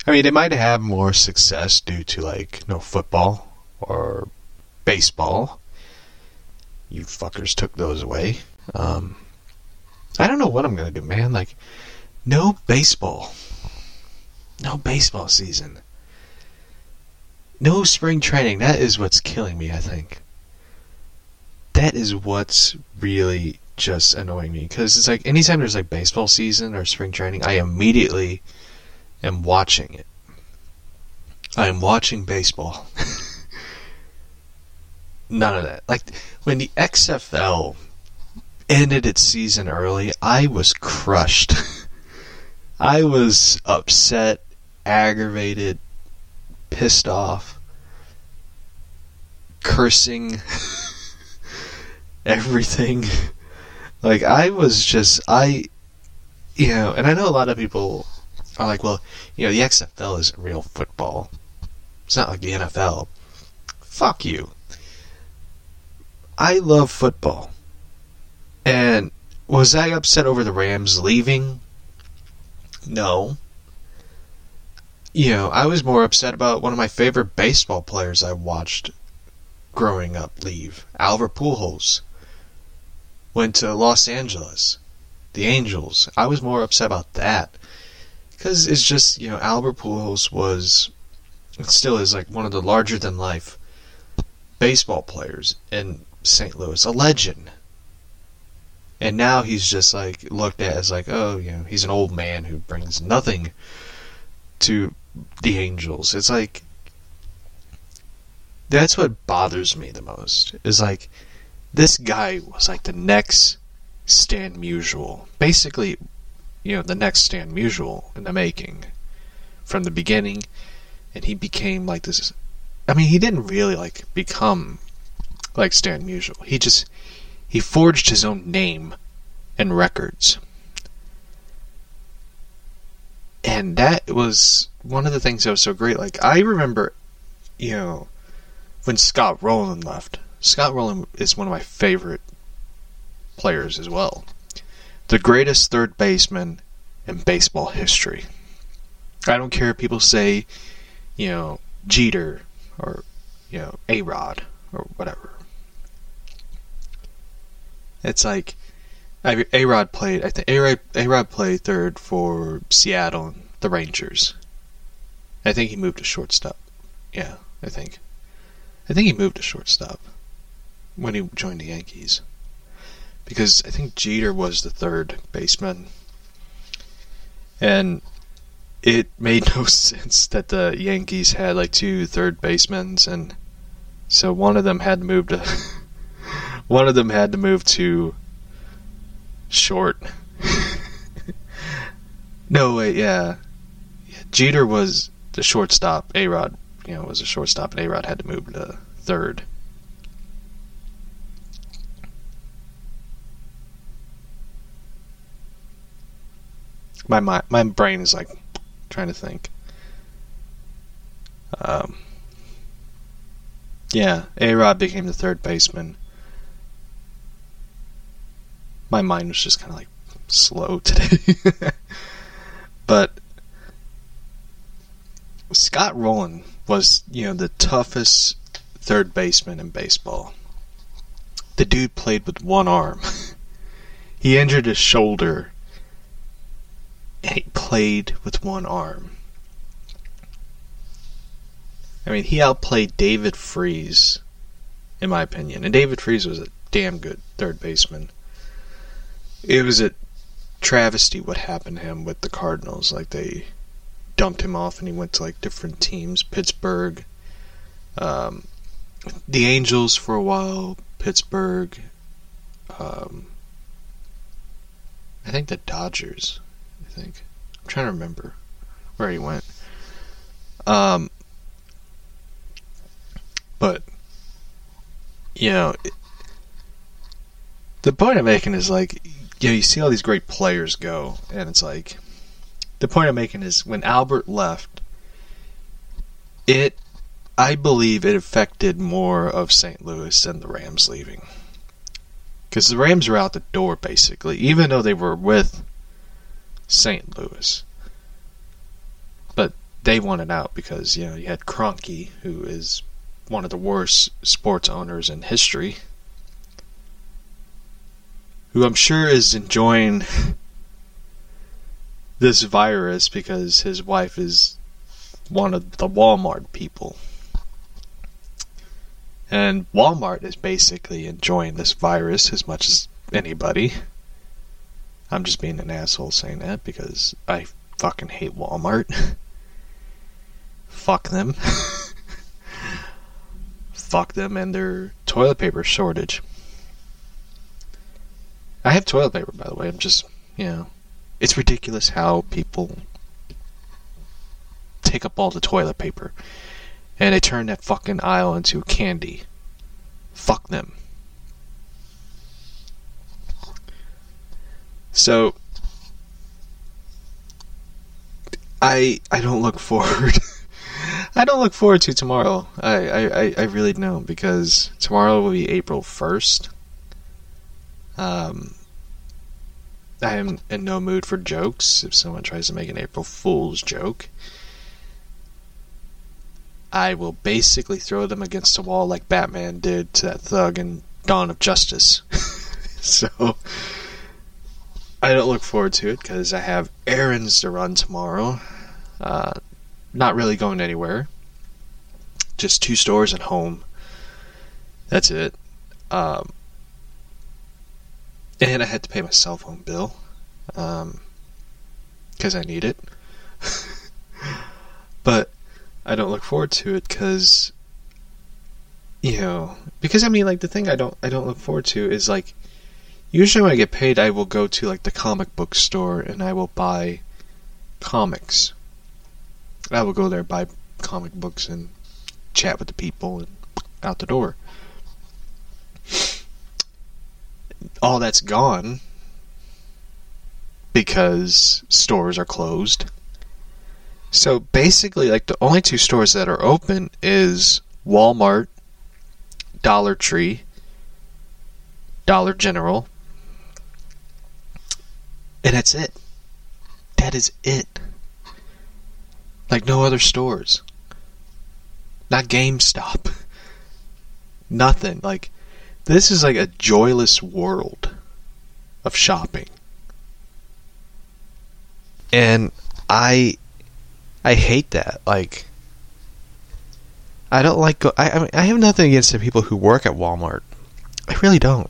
I mean, they might have more success due to, like, no football or baseball. You fuckers took those away. Um, I don't know what I'm to do, man. Like, no baseball. No baseball season. No spring training. That is what's killing me, I think. That is what's really just annoying me. Because it's like, anytime there's like baseball season or spring training, I immediately am watching it. I am watching baseball. None of that. Like, when the XFL ended its season early, I was crushed. I was upset, aggravated, pissed off, cursing. everything. Like I was just I you know, and I know a lot of people are like, well, you know, the XFL isn't real football. It's not like the NFL. Fuck you. I love football. And was I upset over the Rams leaving? No. You know, I was more upset about one of my favorite baseball players I watched growing up leave, Albert Pujols. Went to Los Angeles, the Angels. I was more upset about that because it's just you know Albert Pujols was, it still is like one of the larger than life baseball players in St. Louis, a legend. And now he's just like looked at as like, oh, you know, he's an old man who brings nothing to the Angels. It's like that's what bothers me the most. Is like this guy was like the next Stan Musial. Basically, you know, the next Stan Musial in the making from the beginning and he became like this I mean, he didn't really like become like Stan Musial. He just he forged his own name and records. And that was one of the things that was so great. Like I remember, you know, when Scott Rolen left. Scott Rolen is one of my favorite players as well. The greatest third baseman in baseball history. I don't care if people say, you know, Jeter or, you know, A Rod or whatever. It's like A Rod played. I think A Rod played third for Seattle and the Rangers. I think he moved to shortstop. Yeah, I think. I think he moved to shortstop when he joined the Yankees. Because I think Jeter was the third baseman. And it made no sense that the Yankees had like two third basemen and so one of them had to move to one of them had to move to short. no wait, yeah. yeah. Jeter was the shortstop. A Rod, you know, was a shortstop, and A Rod had to move to third. My my my brain is like trying to think. Um, yeah, A Rod became the third baseman. My mind was just kind of like slow today. but Scott Rolen was, you know, the toughest third baseman in baseball. The dude played with one arm. he injured his shoulder and he played with one arm. I mean, he outplayed David Freese, in my opinion. And David Freese was a damn good third baseman. It was a travesty what happened to him with the Cardinals. Like, they dumped him off and he went to, like, different teams. Pittsburgh, um, the Angels for a while, Pittsburgh, um, I think the Dodgers. I think I'm trying to remember where he went. Um, but you know, the point I'm making is like, you know, you see all these great players go, and it's like, the point I'm making is when Albert left, it I believe it affected more of St. Louis than the Rams leaving. Because the Rams were out the door, basically, even though they were with St. Louis. But they wanted out because, you know, you had Kroenke, who is one of the worst sports owners in history, who I'm sure is enjoying this virus because his wife is one of the Walmart people. And Walmart is basically enjoying this virus as much as anybody. I'm just being an asshole saying that because I fucking hate Walmart. Fuck them. Fuck them and their toilet paper shortage. I have toilet paper, by the way. I'm just, you know, it's ridiculous how people take up all the toilet paper and they turn that fucking aisle into candy. Fuck them. So I I don't look forward. I don't look forward to tomorrow. I, I, I really don't because tomorrow will be April first. Um, I am in no mood for jokes. If someone tries to make an April Fool's joke, I will basically throw them against a wall like Batman did to that thug in Dawn of Justice. so I don't look forward to it because I have errands to run tomorrow. Uh, not really going anywhere. Just two stores and home. That's it. Um, and I had to pay my cell phone bill because um, I need it. but I don't look forward to it because you know because I mean like the thing I don't I don't look forward to is like usually when I get paid I will go to like the comic book store and I will buy comics. I will go there buy comic books and chat with the people and out the door. All that's gone because stores are closed. So basically, like the only two stores that are open is Walmart, Dollar Tree, Dollar General, and that's it. That is it. Like no other stores. Not GameStop. Nothing. Like this is like a joyless world of shopping. And I I hate that. Like, I don't like. Go- I I, mean, I have nothing against the people who work at Walmart. I really don't.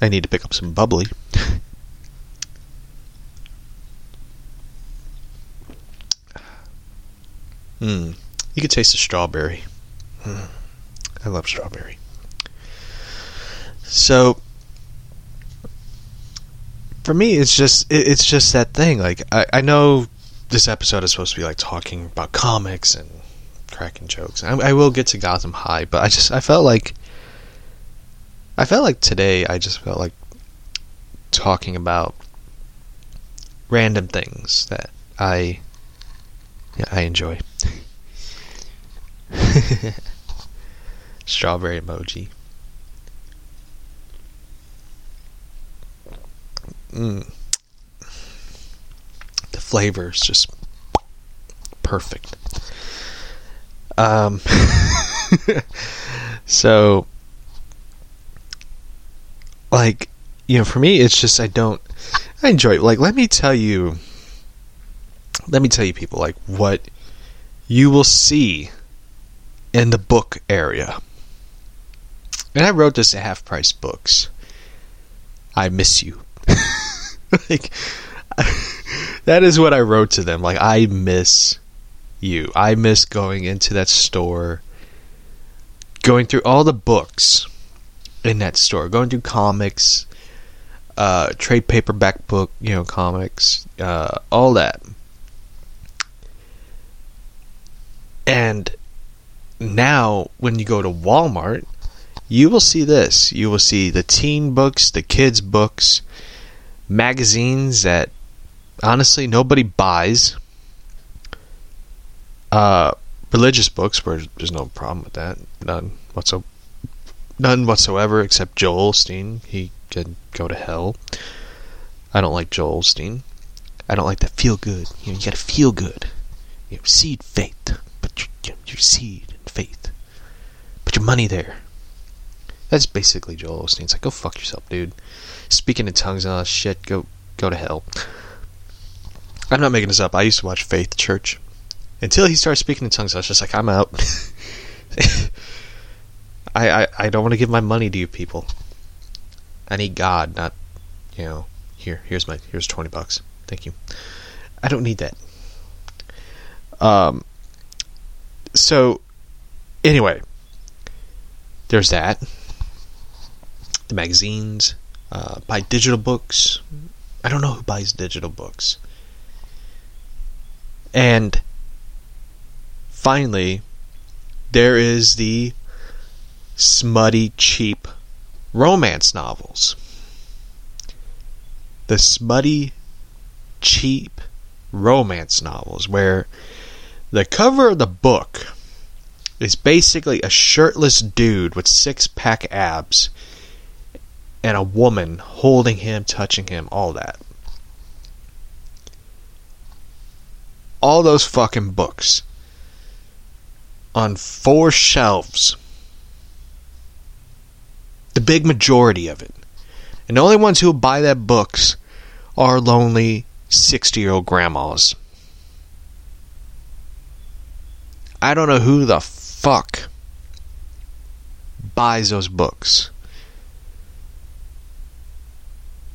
I need to pick up some bubbly. Hmm. You could taste the strawberry. Mm. I love strawberry. So for me, it's just it's just that thing. Like I, I know this episode is supposed to be like talking about comics and cracking jokes. I, I will get to Gotham High, but I just I felt like I felt like today I just felt like talking about random things that I yeah, I enjoy. Strawberry emoji. Mm. The flavor is just perfect. Um, so, like, you know, for me, it's just I don't. I enjoy it. Like, let me tell you. Let me tell you, people, like, what you will see in the book area. And I wrote this at Half Price Books. I miss you. like that is what I wrote to them. Like I miss you. I miss going into that store, going through all the books in that store, going through comics, uh, trade paperback book, you know, comics, uh, all that. And now, when you go to Walmart, you will see this. You will see the teen books, the kids' books, magazines that honestly nobody buys. Uh, religious books where there's no problem with that, none whatsoever, none whatsoever except Joel Osteen. He can go to hell. I don't like Joel Osteen. I don't like that feel good. You know, you gotta feel good. You know, seed faith, put your, your seed and faith. Put your money there. That's basically Joel Osteen. It's like, go fuck yourself, dude speaking in tongues and all that shit, go go to hell. I'm not making this up. I used to watch Faith Church. Until he started speaking in tongues, I was just like, I'm out. I, I, I don't want to give my money to you people. I need God, not you know, here, here's my here's twenty bucks. Thank you. I don't need that. Um so anyway, there's that. The magazines, uh, buy digital books. I don't know who buys digital books. And finally, there is the smutty, cheap romance novels. the smutty, cheap romance novels where the cover of the book is basically a shirtless dude with six pack abs and a woman holding him, touching him, all that. All those fucking books on four shelves. The big majority of it. And the only ones who buy that books are lonely 60 year old grandmas. I don't know who the fuck buys those books.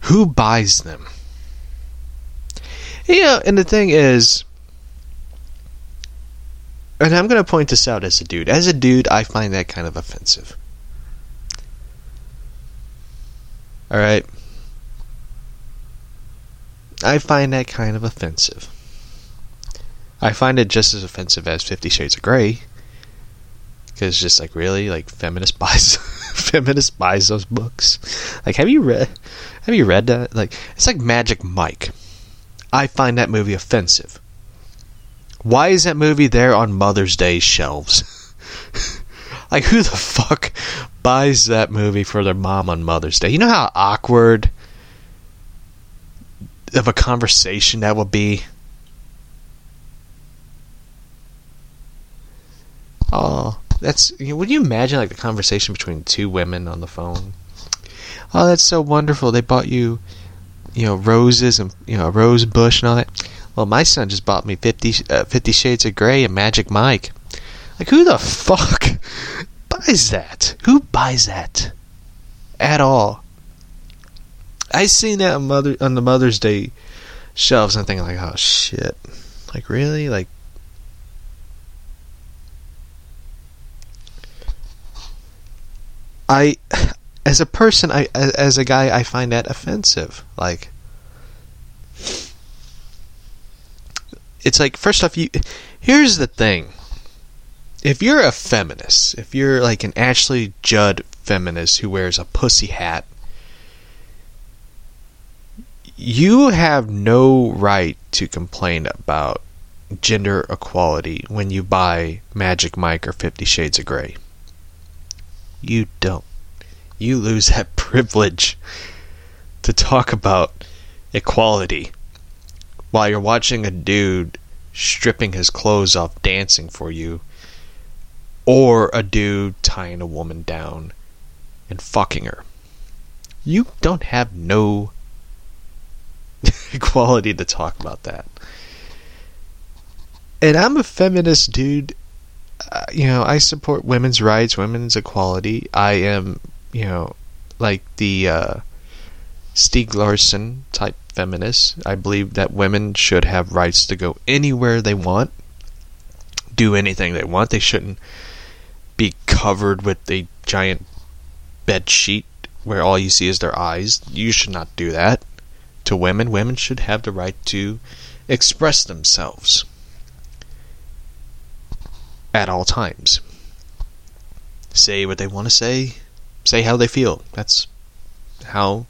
Who buys them? Yeah, and the thing is, and I'm going to point this out as a dude. As a dude, I find that kind of offensive. Alright? I find that kind of offensive. I find it just as offensive as Fifty Shades of Grey. Because it's just like, really? Like, feminist buys. feminist buys those books. Like, have you read. Have you read that? Like, it's like Magic Mike. I find that movie offensive. Why is that movie there on Mother's Day shelves? like, who the fuck buys that movie for their mom on Mother's Day? You know how awkward of a conversation that would be? Oh, that's. You know, would you imagine like the conversation between two women on the phone? Oh, that's so wonderful. They bought you, you know, roses and you know a rose bush and all that. Well, my son just bought me 50, uh, 50 Shades of Grey and Magic Mike. Like, who the fuck buys that? Who buys that? At all. I seen that on, Mother, on the Mother's Day shelves and thinking, like, oh shit. Like, really? Like, I, as a person, I as a guy, I find that offensive. Like, it's like first off, you. Here's the thing. If you're a feminist, if you're like an Ashley Judd feminist who wears a pussy hat, you have no right to complain about gender equality when you buy Magic Mike or Fifty Shades of Grey. You don't. You lose that privilege to talk about equality while you're watching a dude stripping his clothes off dancing for you or a dude tying a woman down and fucking her. You don't have no equality to talk about that. And I'm a feminist dude uh, you know, I support women's rights, women's equality. I am, you know, like the uh, Stieg Larsson type feminist. I believe that women should have rights to go anywhere they want, do anything they want. They shouldn't be covered with a giant bed sheet where all you see is their eyes. You should not do that to women. Women should have the right to express themselves at all times. Say what they want to say, say how they feel. That's how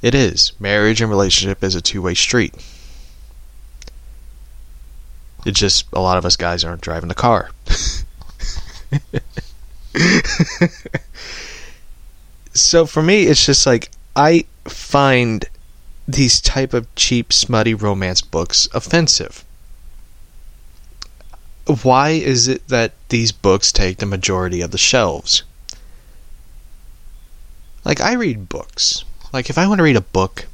it is. Marriage and relationship is a two way street. It's just a lot of us guys aren't driving the car. so for me it's just like I find these type of cheap smutty romance books offensive why is it that these books take the majority of the shelves? Like, I read books. Like, if I want to read a book,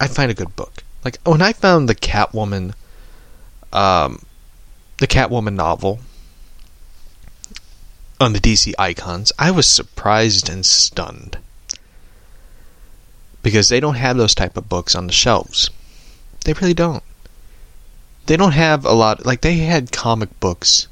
I find a good book. Like, when I found the Catwoman, um, the Catwoman novel on the DC Icons, I was surprised and stunned. Because they don't have those type of books on the shelves. They really don't they don't have a lot like they had comic books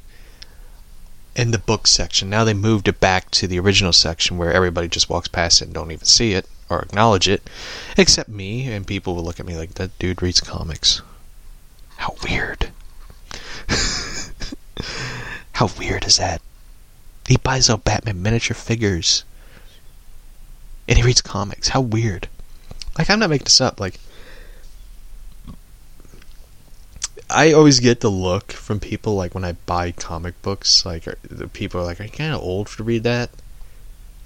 in the book section. Now they moved it back to the original section where everybody just walks past it and don't even see it or acknowledge it, except me, and people will look at me like that dude reads comics. How weird. How weird is that? He buys out Batman miniature figures. and he reads comics. How weird! Like I'm not making this up. Like I always get the look from people like when I buy comic books. Like the people are like, "Are you kind of old to read that?"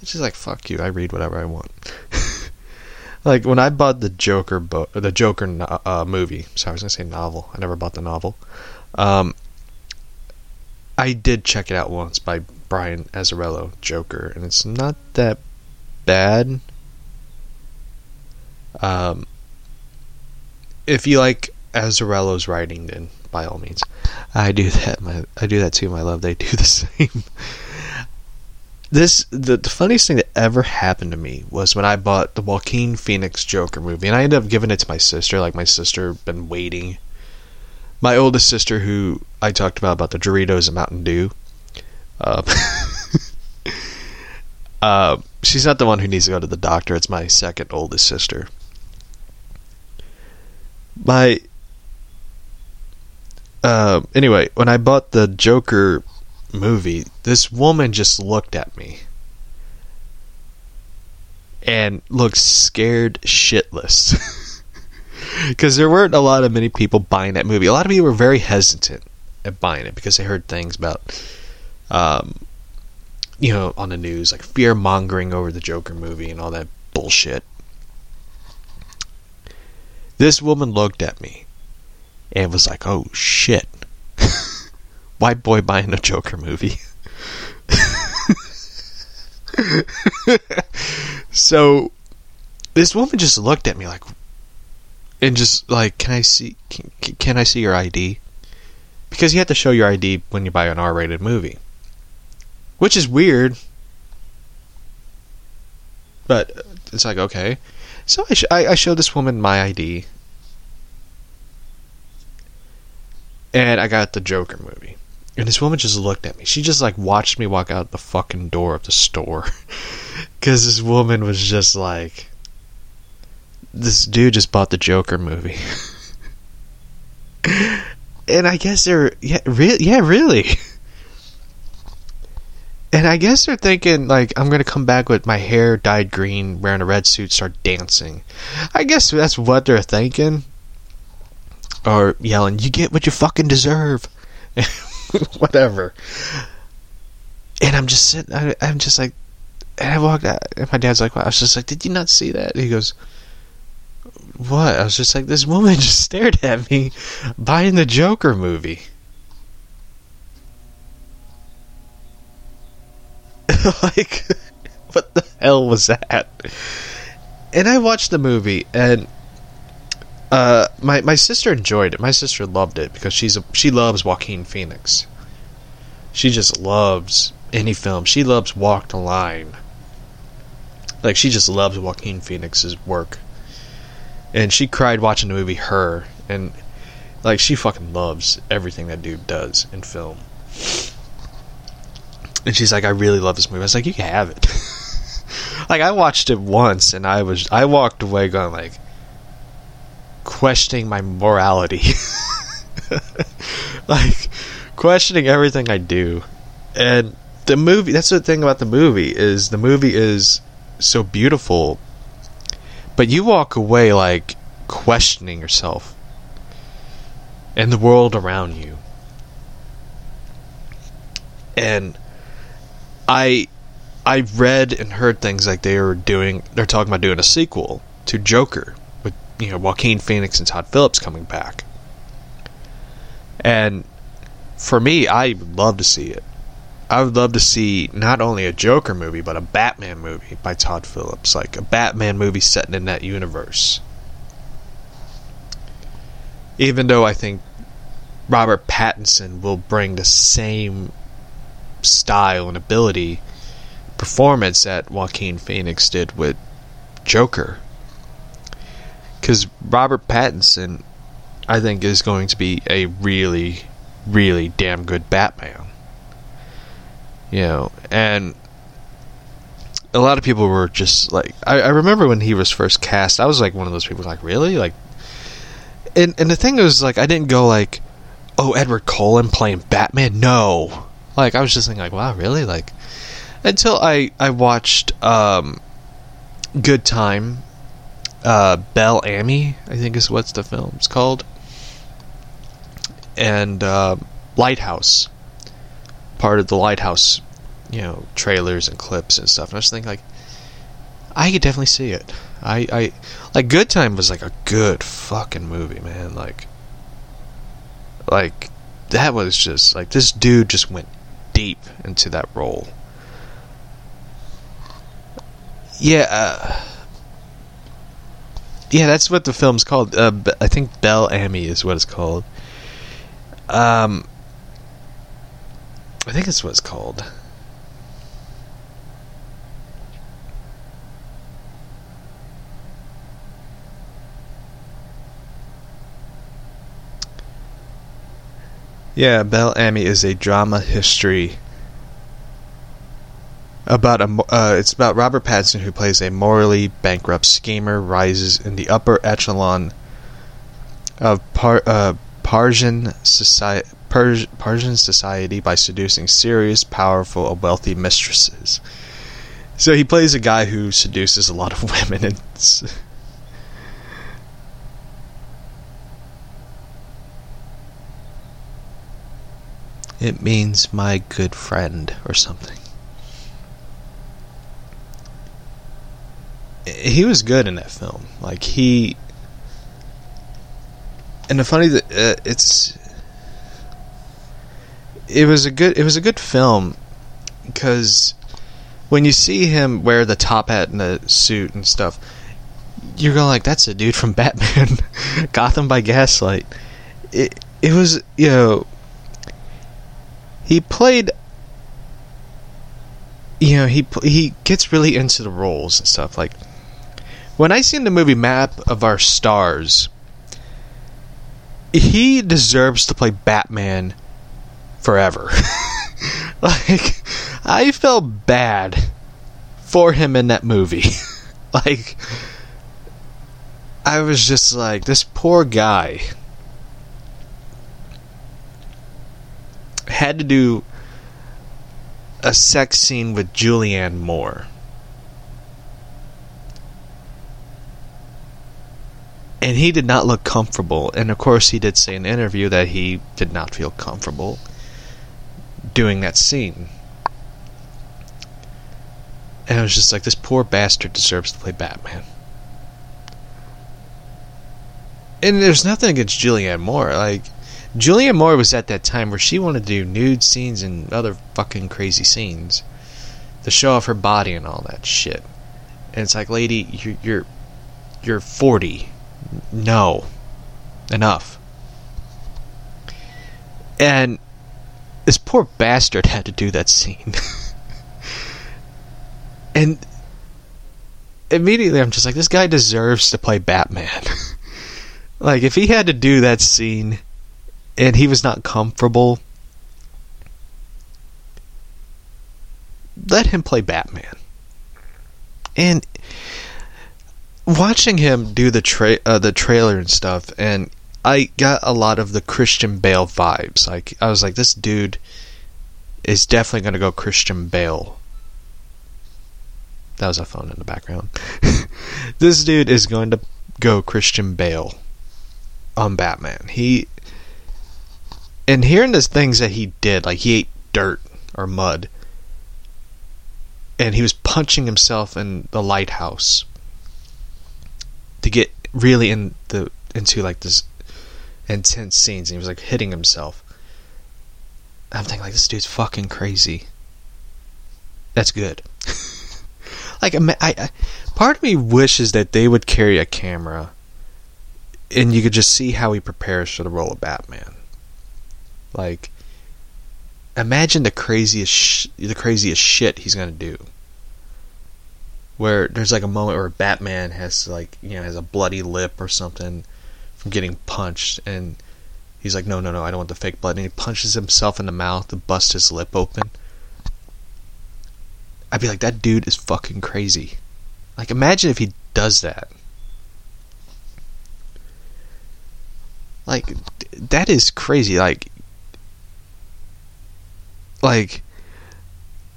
It's just like fuck you. I read whatever I want. like when I bought the Joker book, the Joker no- uh, movie. Sorry, I was gonna say novel. I never bought the novel. Um, I did check it out once by Brian Azzarello, Joker, and it's not that bad. Um, if you like Azzarello's writing, then by all means, I do that. My I do that too. My love, they do the same. This the, the funniest thing that ever happened to me was when I bought the Joaquin Phoenix Joker movie, and I ended up giving it to my sister. Like my sister been waiting. My oldest sister, who I talked about about the Doritos and Mountain Dew. Uh, uh, she's not the one who needs to go to the doctor. It's my second oldest sister. My uh, anyway, when I bought the Joker movie, this woman just looked at me and looked scared shitless. Because there weren't a lot of many people buying that movie. A lot of people were very hesitant at buying it because they heard things about, um, you know, on the news, like fear mongering over the Joker movie and all that bullshit. This woman looked at me and was like, "Oh shit, white boy buying a Joker movie." so this woman just looked at me like, and just like, "Can I see? Can, can I see your ID?" Because you have to show your ID when you buy an R-rated movie, which is weird. But it's like okay, so I, sh- I, I showed this woman my ID, and I got the Joker movie. And this woman just looked at me. She just like watched me walk out the fucking door of the store, because this woman was just like, this dude just bought the Joker movie. and I guess they're yeah, re- yeah, really. And I guess they're thinking like I'm gonna come back with my hair dyed green, wearing a red suit, start dancing. I guess that's what they're thinking. Or yelling, "You get what you fucking deserve," whatever. And I'm just sitting. I, I'm just like, and I walked out, and my dad's like, "Wow." I was just like, "Did you not see that?" He goes, "What?" I was just like, "This woman just stared at me buying the Joker movie." like, what the hell was that? And I watched the movie, and uh, my my sister enjoyed it. My sister loved it because she's a, she loves Joaquin Phoenix. She just loves any film. She loves Walk the Line. Like she just loves Joaquin Phoenix's work, and she cried watching the movie Her, and like she fucking loves everything that dude does in film. And she's like, I really love this movie. I was like, you can have it. like I watched it once, and I was I walked away going like questioning my morality, like questioning everything I do. And the movie that's the thing about the movie is the movie is so beautiful, but you walk away like questioning yourself and the world around you. And I I read and heard things like they were doing they're talking about doing a sequel to Joker with you know Joaquin Phoenix and Todd Phillips coming back. And for me, I would love to see it. I would love to see not only a Joker movie but a Batman movie by Todd Phillips, like a Batman movie set in that universe. Even though I think Robert Pattinson will bring the same style and ability performance that Joaquin Phoenix did with Joker. Because Robert Pattinson, I think, is going to be a really, really damn good Batman. You know, and a lot of people were just like, I, I remember when he was first cast, I was like one of those people like, really? Like, and, and the thing was, like, I didn't go like, oh, Edward Cullen playing Batman? No. Like, I was just thinking, like, wow, really? Like, until I, I watched um, Good Time, uh, Bel Ami, I think is what's the film's called, and uh, Lighthouse, part of the Lighthouse, you know, trailers and clips and stuff. And I was thinking like, I could definitely see it. I, I like Good Time was like a good fucking movie, man. Like, like that was just like this dude just went deep into that role. Yeah, uh, yeah, that's what the film's called. Uh, I think Bel Ami is what it's called. Um, I think that's what it's called. Yeah, Bel Ami is a drama history about a. Uh, it's about Robert Pattinson, who plays a morally bankrupt schemer, rises in the upper echelon of Par, uh, Parisian society. Pers- Parisian society by seducing serious, powerful, wealthy mistresses. So he plays a guy who seduces a lot of women and It means my good friend or something. He was good in that film. Like he and the funny that uh, it's it was a good it was a good film because when you see him wear the top hat and the suit and stuff you're going like that's a dude from Batman Gotham by Gaslight it it was you know he played you know he he gets really into the roles and stuff like when I seen the movie Map of Our Stars he deserves to play Batman forever. Like I felt bad for him in that movie. Like I was just like this poor guy had to do a sex scene with Julianne Moore. And he did not look comfortable. And of course, he did say in an interview that he did not feel comfortable doing that scene. And I was just like, this poor bastard deserves to play Batman. And there's nothing against Julianne Moore. Like, Julianne Moore was at that time where she wanted to do nude scenes and other fucking crazy scenes to show off her body and all that shit. And it's like, lady, you're you're, you're 40. No, enough. And this poor bastard had to do that scene. and immediately I'm just like, this guy deserves to play Batman. like, if he had to do that scene and he was not comfortable, let him play Batman. And watching him do the tra- uh, the trailer and stuff, and I got a lot of the Christian Bale vibes. Like I was like, this dude is definitely going to go Christian Bale. That was a phone in the background. this dude is going to go Christian Bale on Batman. He and hearing the things that he did, like he ate dirt or mud, and he was punching himself in the lighthouse to get really in the into like this intense scenes. And he was like hitting himself. I'm thinking like this dude's fucking crazy. That's good. like I, I, part of me wishes that they would carry a camera, and you could just see how he prepares for the role of Batman. Like, imagine the craziest, sh- the craziest shit he's gonna do. Where there's like a moment where Batman has like, you know, has a bloody lip or something from getting punched, and he's like, no, no, no, I don't want the fake blood, and he punches himself in the mouth to bust his lip open. I'd be like, that dude is fucking crazy. Like, imagine if he does that. Like, that is crazy. Like, like,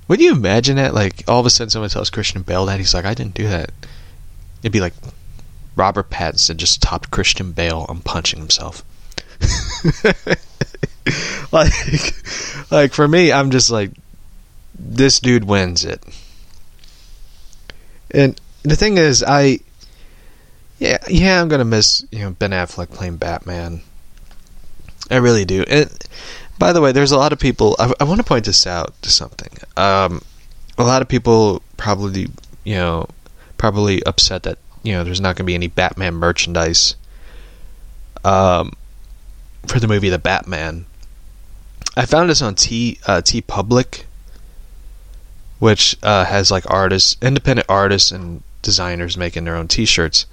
would you imagine that? Like, all of a sudden someone tells Christian Bale that he's like, I didn't do that. it'd be like Robert Pattinson just topped Christian Bale on punching himself. like, like for me, I'm just like, this dude wins it. And the thing is, I, yeah, yeah, I'm gonna miss you know Ben Affleck playing Batman. I really do. And by the way, there's a lot of people. I, I want to point this out to something. Um, a lot of people probably, you know, probably upset that you know there's not going to be any Batman merchandise. Um, for the movie The Batman. I found this on T uh, TeePublic, which uh, has like artists, independent artists, and designers making their own T-shirts.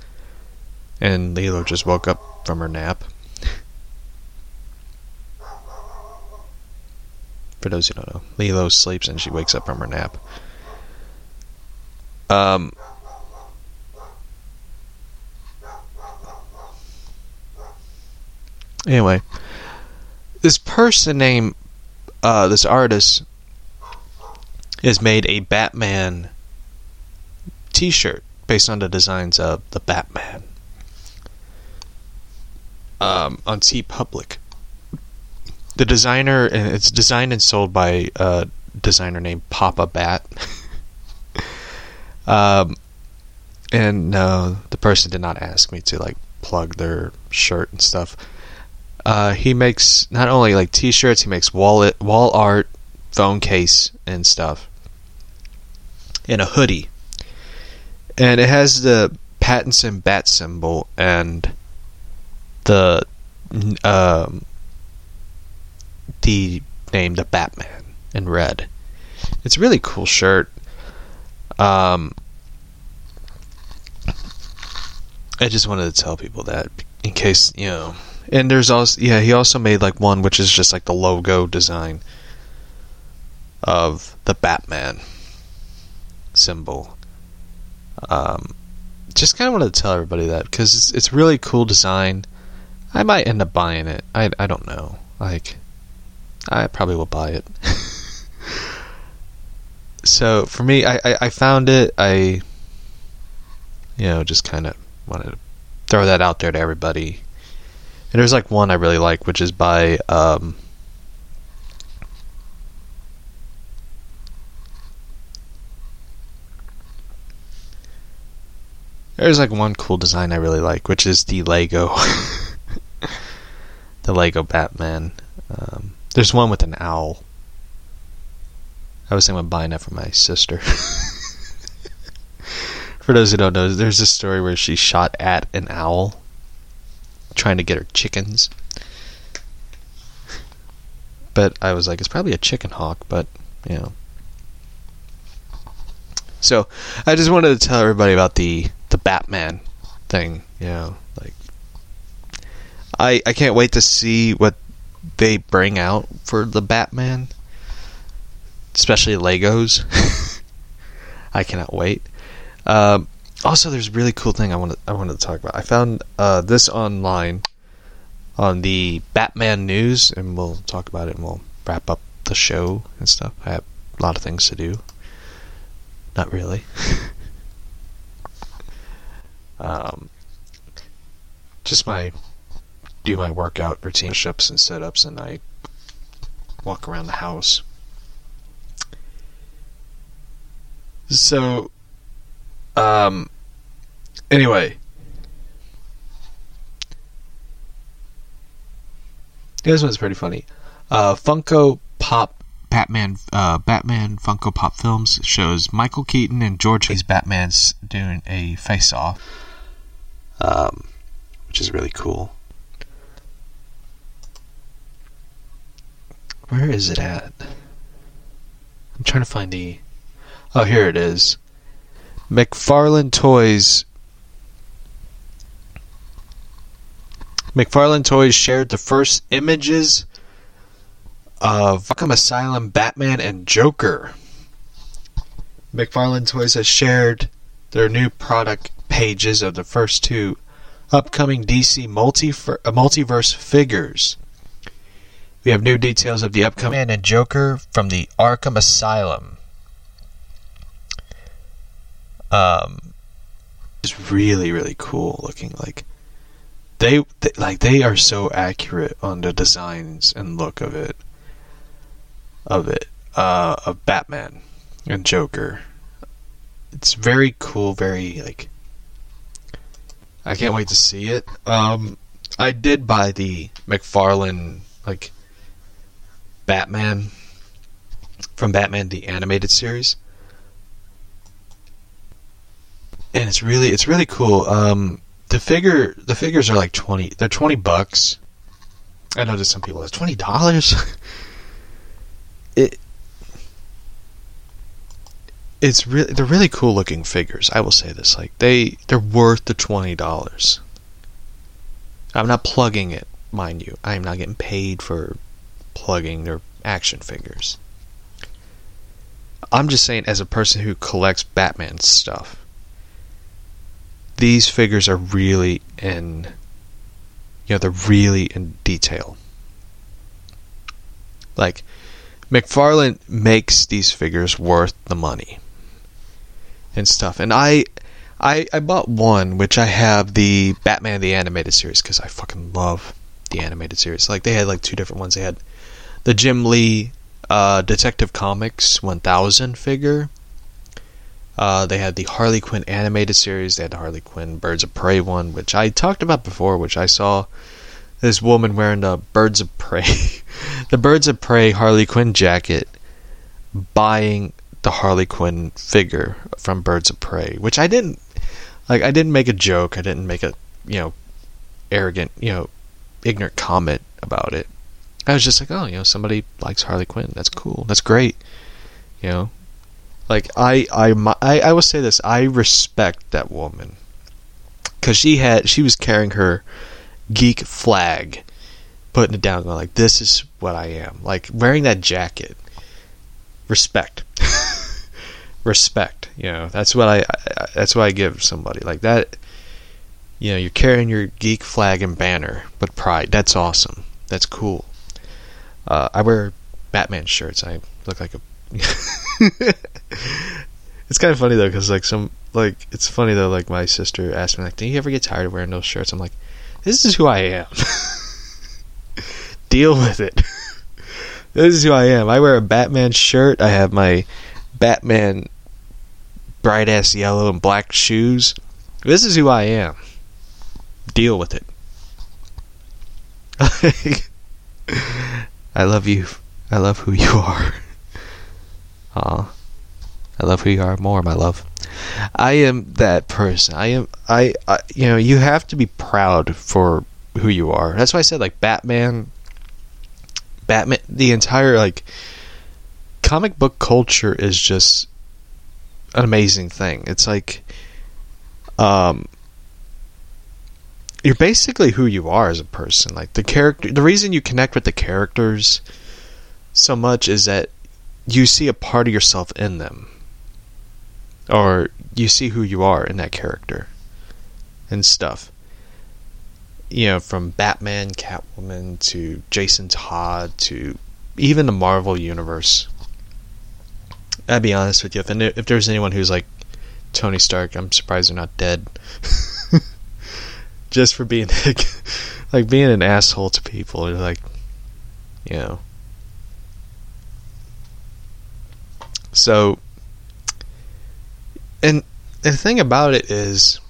And Lilo just woke up from her nap. For those who don't know, Lilo sleeps and she wakes up from her nap. Um. Anyway, this person named uh, this artist has made a Batman T-shirt based on the designs of the Batman um, on TeePublic. The designer and it's designed and sold by a designer named Papa Bat. um, and no, the person did not ask me to like plug their shirt and stuff. Uh, he makes not only like T-shirts, he makes wallet, wall art, phone case, and stuff, and a hoodie. And it has the Pattinson bat symbol and the um, the name the Batman in red. It's a really cool shirt. Um, I just wanted to tell people that in case you know and there's also yeah, he also made like one which is just like the logo design of the Batman symbol. Um, just kind of wanted to tell everybody that because it's, it's really cool design. I might end up buying it. I I don't know. Like, I probably will buy it. so for me, I, I, I found it. I you know just kind of wanted to throw that out there to everybody and there's like one I really like, which is by um, There's like one cool design I really like, which is the Lego, the Lego Batman. Um, there's one with an owl. I was thinking about buying that for my sister. for those who don't know, there's a story where she shot at an owl trying to get her chickens. But I was like, it's probably a chicken hawk, but, you know. So, I just wanted to tell everybody about the, the Batman thing, you know, like, I, I can't wait to see what they bring out for the Batman, especially Legos. I cannot wait. Um, also, there's a really cool thing I wanted I wanted to talk about. I found uh, this online on the Batman news, and we'll talk about it, and we'll wrap up the show and stuff. I have a lot of things to do. Not really. um, just my do my workout routine, push-ups and sit-ups, and I walk around the house. So, um, Anyway. This one's pretty funny. Uh, Funko Pop Batman uh, Batman Funko Pop Films shows Michael Keaton and George Clooney's Batman's doing a face off, um, which is really cool. Where is it at? I'm trying to find the. Oh, here it is. McFarlane Toys McFarlane Toys shared the first images of Arkham Asylum, Batman, and Joker. McFarlane Toys has shared their new product pages of the first two upcoming DC multi- multiverse figures. We have new details of the upcoming Batman and Joker from the Arkham Asylum. Um, is really really cool looking. Like they, they like they are so accurate on the designs and look of it of it uh, of Batman and Joker. It's very cool, very like I can't wait to see it. Um I did buy the McFarlane like Batman from Batman the animated series. And it's really it's really cool. Um the figure the figures are like 20 they're 20 bucks. I know there's some people it's $20. it it's really they're really cool looking figures. I will say this, like they they're worth the twenty dollars. I'm not plugging it, mind you. I am not getting paid for plugging their action figures. I'm just saying, as a person who collects Batman stuff, these figures are really in, you know, they're really in detail. Like, McFarlane makes these figures worth the money and stuff. And I, I, I bought one, which I have the Batman the animated series because I fucking love the animated series. Like they had like two different ones. They had the Jim Lee uh, Detective Comics 1000 figure. Uh, they had the Harley Quinn animated series. They had the Harley Quinn Birds of Prey one, which I talked about before, which I saw this woman wearing the Birds of Prey, the Birds of Prey Harley Quinn jacket, buying the Harley Quinn figure from Birds of Prey, which I didn't like. I didn't make a joke. I didn't make a you know arrogant you know ignorant comment about it. I was just like, oh, you know, somebody likes Harley Quinn. That's cool. That's great. You know, like I I I, I will say this. I respect that woman because she had she was carrying her geek flag, putting it down, going like, "This is what I am." Like wearing that jacket. Respect. respect. You know, that's what I, I that's what I give somebody like that. You know, you're carrying your geek flag and banner but pride. That's awesome. That's cool. Uh, I wear Batman shirts. I look like a. it's kind of funny though, because like some like it's funny though. Like my sister asked me like, "Do you ever get tired of wearing those shirts?" I'm like, "This is who I am. Deal with it." this is who I am. I wear a Batman shirt. I have my Batman bright ass yellow and black shoes. This is who I am. Deal with it. I love you. I love who you are. Aw. I love who you are more, my love. I am that person. I am. I, I. You know. You have to be proud for who you are. That's why I said like Batman. Batman. The entire like comic book culture is just an amazing thing. It's like um you're basically who you are as a person. Like the character the reason you connect with the characters so much is that you see a part of yourself in them. Or you see who you are in that character and stuff. You know, from Batman, Catwoman to Jason Todd to even the Marvel universe. I'd be honest with you. If if there's anyone who's like Tony Stark, I'm surprised they're not dead. Just for being like, like being an asshole to people, like, you know. So, and, and the thing about it is,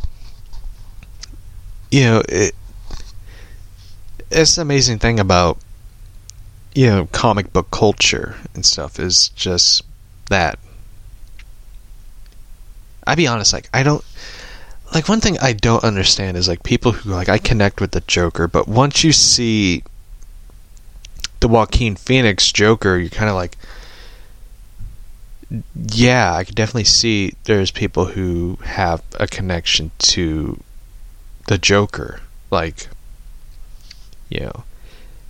you know, it. It's the amazing thing about, you know, comic book culture and stuff is just that. I be honest, like I don't like one thing I don't understand is like people who like I connect with the Joker, but once you see the Joaquin Phoenix Joker, you're kind of like yeah, I can definitely see there's people who have a connection to the Joker. Like you know.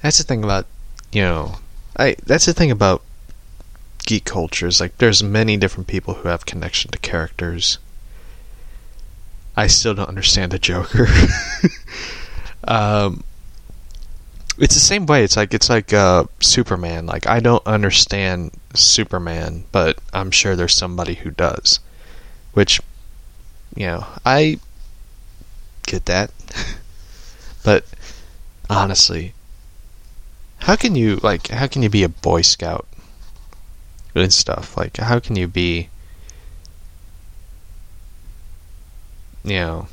That's the thing about you know I that's the thing about geek cultures. Like there's many different people who have connection to characters. I still don't understand the Joker. um, it's the same way. It's like it's like uh, Superman. Like I don't understand Superman, but I'm sure there's somebody who does. Which, you know, I get that. but honestly, how can you like how can you be a boy scout and stuff? Like how can you be you know,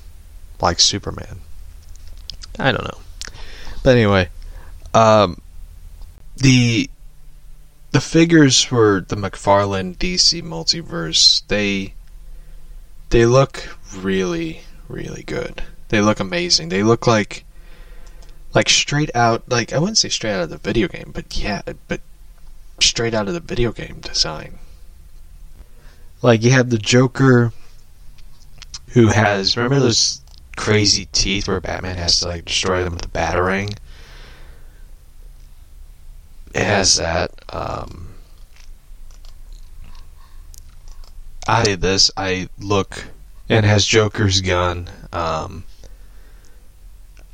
like Superman? I don't know. But anyway, um the the figures for the McFarlane DC multiverse, they they look really really good. They look amazing. They look like like straight out like I wouldn't say straight out of the video game, but yeah, but straight out of the video game design. Like you have the Joker who has remember those crazy teeth where Batman has to like destroy them with a batarang? It has that. Um, I did this. I look and has Joker's gun. Um,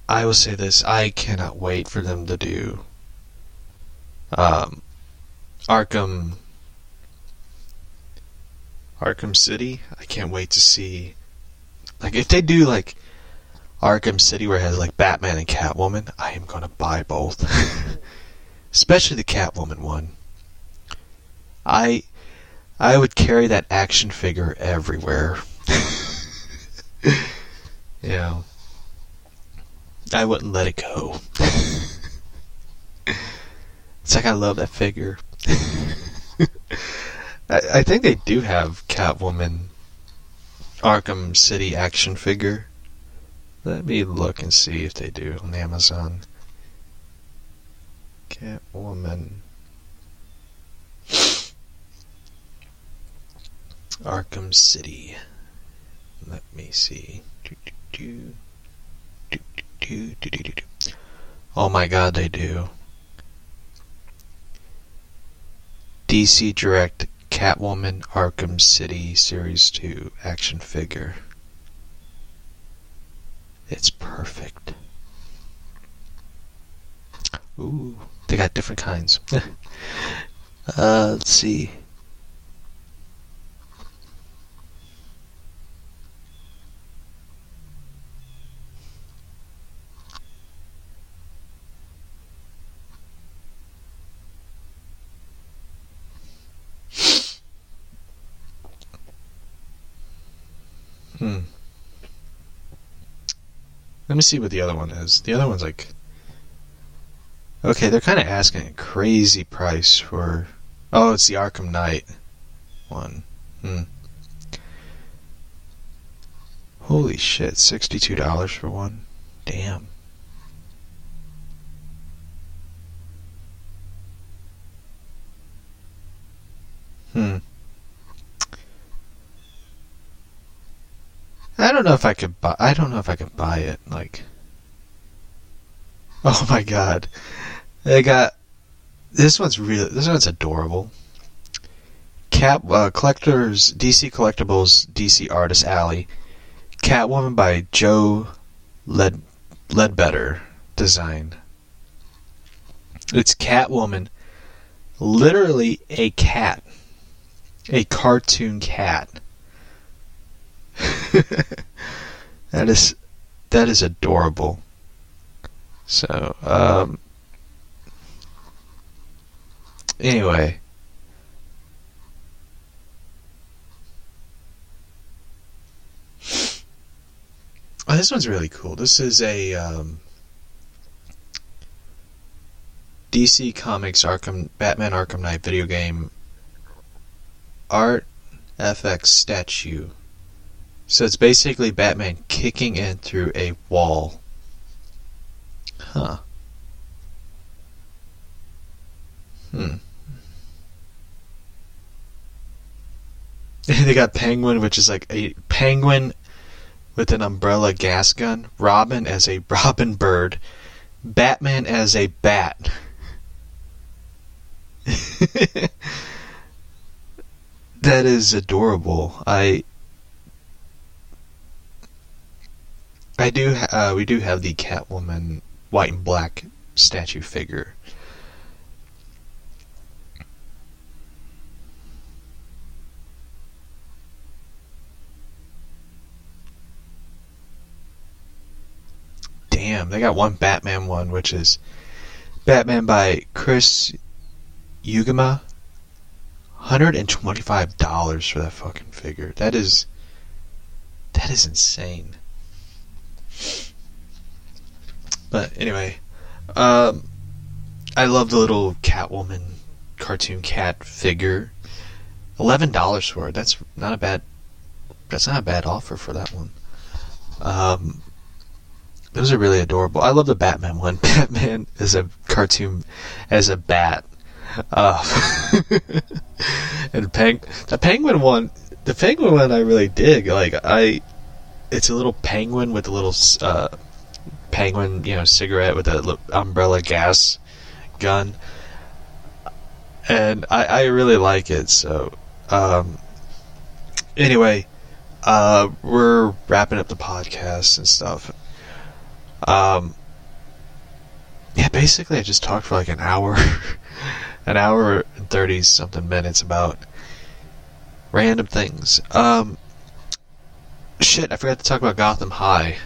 I will say this: I cannot wait for them to do um, Arkham, Arkham City. I can't wait to see. Like if they do like Arkham City where it has like Batman and Catwoman, I am gonna buy both. Especially the Catwoman one. I I would carry that action figure everywhere. yeah. I wouldn't let it go. it's like I love that figure. I, I think they do have Catwoman Arkham City action figure. Let me look and see if they do on Amazon. Catwoman. Arkham City. Let me see. Oh my god, they do. DC Direct Catwoman Arkham City Series 2 action figure. It's perfect. Ooh, they got different kinds. uh, let's see. Hmm. Let me see what the other one is. The other one's like. Okay, they're kind of asking a crazy price for. Oh, it's the Arkham Knight one. Hmm. Holy shit, $62 for one? Damn. Hmm. I don't know if I could buy. I don't know if I could buy it. Like, oh my god, they got this one's really. This one's adorable. Cat uh, collectors DC collectibles DC Artist Alley. Catwoman by Joe Led Ledbetter design. It's Catwoman, literally a cat, a cartoon cat that is that is adorable. So, um, anyway. Oh, this one's really cool. This is a um, DC Comics Arkham Batman Arkham Knight video game art FX statue so it's basically Batman kicking in through a wall. Huh. Hmm. they got Penguin, which is like a penguin with an umbrella gas gun, Robin as a robin bird, Batman as a bat. that is adorable. I I do. Uh, we do have the Catwoman white and black statue figure. damn, they got one Batman one, which is Batman by Chris twenty-five dollars for that fucking figure. That is that is insane. But anyway, um, I love the little Catwoman cartoon cat figure. Eleven dollars for it. That's not a bad. That's not a bad offer for that one. Um, those are really adorable. I love the Batman one. Batman is a cartoon as a bat. Uh, and peng- the penguin one, the penguin one, I really dig. Like I, it's a little penguin with a little uh, penguin, you know, cigarette with a umbrella gas gun, and I, I really like it. So, um, anyway, uh, we're wrapping up the podcast and stuff. Um, yeah, basically, I just talked for like an hour, an hour and thirty something minutes about random things. Um, shit, I forgot to talk about Gotham High.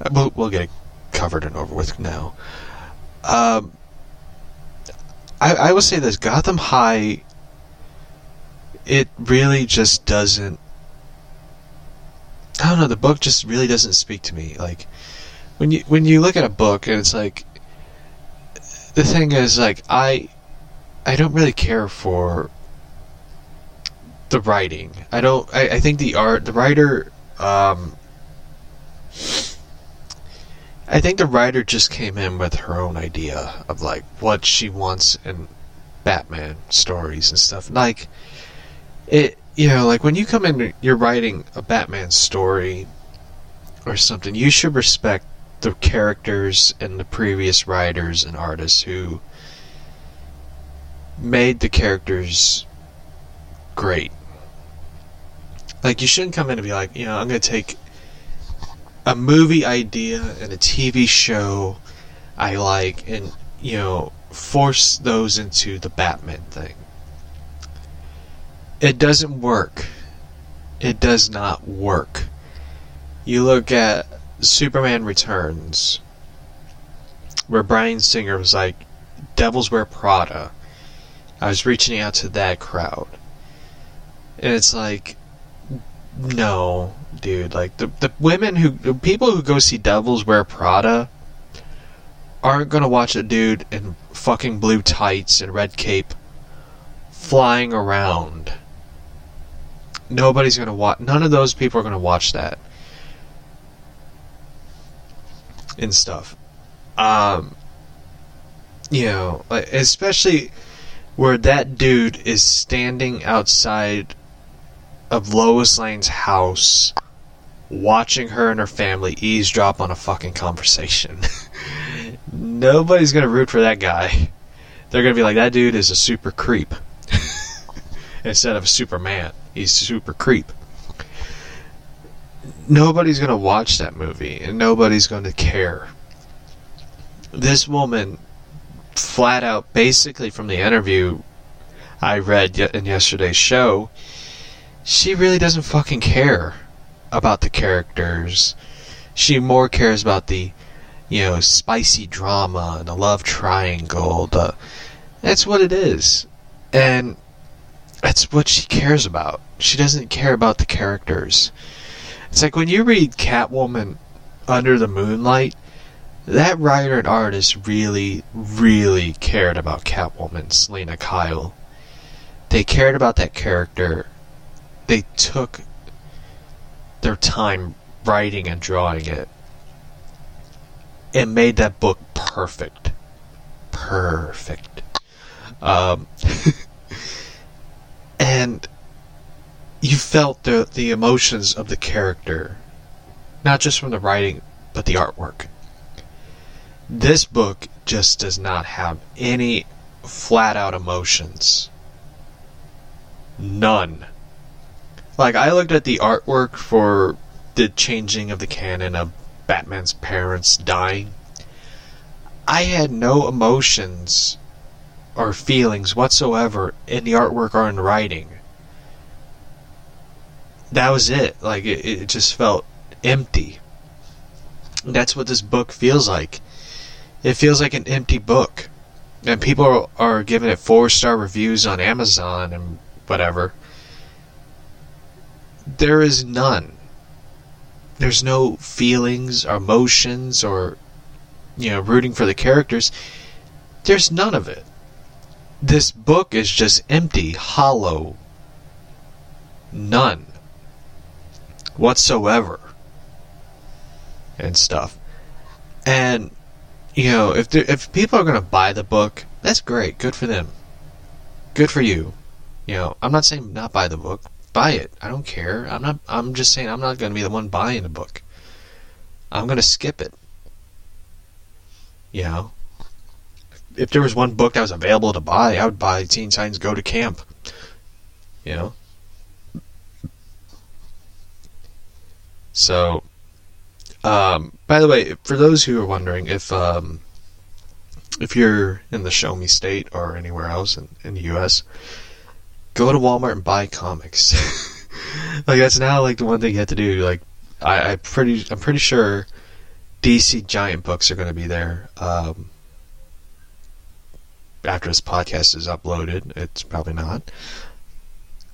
Uh, we'll, we'll get it covered and over with now. Um, I, I will say this Gotham High, it really just doesn't. I don't know. The book just really doesn't speak to me. Like when you when you look at a book and it's like the thing is like I I don't really care for the writing. I don't. I, I think the art, the writer. Um, I think the writer just came in with her own idea of like what she wants in Batman stories and stuff. Like it, you know, like when you come in, you're writing a Batman story or something. You should respect the characters and the previous writers and artists who made the characters great. Like you shouldn't come in and be like, you know, I'm going to take a movie idea and a TV show I like and, you know, force those into the Batman thing. It doesn't work. It does not work. You look at Superman Returns, where Bryan Singer was like, Devils Wear Prada. I was reaching out to that crowd. And it's like, no, dude. Like the the women who the people who go see Devils Wear Prada aren't gonna watch a dude in fucking blue tights and red cape flying around. Nobody's gonna watch. None of those people are gonna watch that and stuff. Um, you know, especially where that dude is standing outside of Lois Lane's house watching her and her family eavesdrop on a fucking conversation. Nobody's gonna root for that guy. They're gonna be like, that dude is a super creep. Instead of a Superman, he's super creep. Nobody's gonna watch that movie, and nobody's gonna care. This woman, flat out, basically from the interview I read in yesterday's show, she really doesn't fucking care about the characters. She more cares about the, you know, spicy drama and the love triangle. The that's what it is, and that's what she cares about. She doesn't care about the characters. It's like when you read Catwoman Under the Moonlight, that writer and artist really, really cared about Catwoman, Selina Kyle. They cared about that character. They took their time writing and drawing it and made that book perfect. Perfect. Um, and you felt the the emotions of the character, not just from the writing, but the artwork. This book just does not have any flat out emotions. None. Like I looked at the artwork for the changing of the canon of Batman's parents dying. I had no emotions or feelings whatsoever in the artwork or in writing. That was it. Like it, it just felt empty. That's what this book feels like. It feels like an empty book. And people are giving it four star reviews on Amazon and whatever. There is none. There's no feelings emotions or, you know, rooting for the characters. There's none of it. This book is just empty, hollow. None. Whatsoever. And stuff. And, you know, if if people are going to buy the book, that's great. Good for them. Good for you. You know, I'm not saying not buy the book. Buy it. I don't care. I'm not. I'm just saying I'm not going to be the one buying the book. I'm going to skip it. You know, if there was one book that was available to buy, I would buy Teen Titans Go to Camp. You know. So, um, by the way, for those who are wondering, if um, if you're in the Show Me State or anywhere else in, in the U.S., go to Walmart and buy comics. like that's now like the one thing you have to do. Like I, I pretty I'm pretty sure DC Giant books are going to be there. Um, after this podcast is uploaded, it's probably not.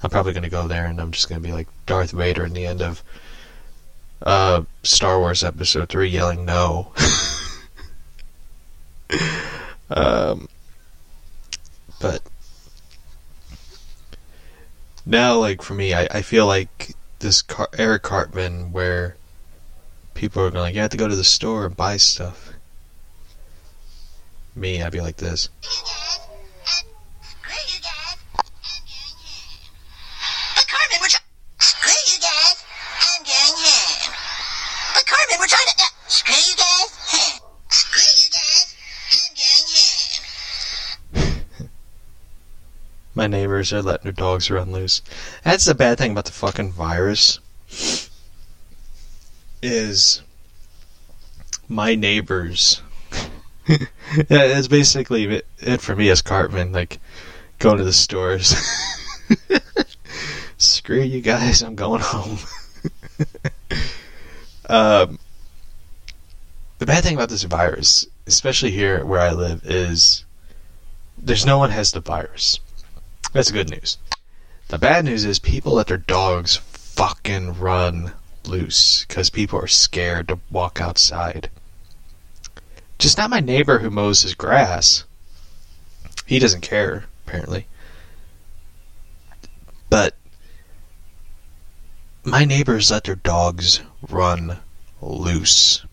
I'm probably going to go there and I'm just going to be like Darth Vader in the end of uh, Star Wars Episode 3 yelling no. um, but now, like for me, I, I feel like this Car- Eric Cartman, where people are going like, you have to go to the store and buy stuff. Me, I'd be like this. But Cartman, we're trying. Screw you guys. I'm going home. But Cartman, we're trying to. Uh, screw you guys. Huh. Screw you guys. I'm going home. My neighbors are letting their dogs run loose. That's the bad thing about the fucking virus. Is my neighbors. it's basically it, it for me as Cartman, like going to the stores. Screw you guys, I'm going home. um, the bad thing about this virus, especially here where I live, is there's no one has the virus. That's good news. The bad news is people let their dogs fucking run loose because people are scared to walk outside. Just not my neighbor who mows his grass. He doesn't care, apparently. But my neighbors let their dogs run loose.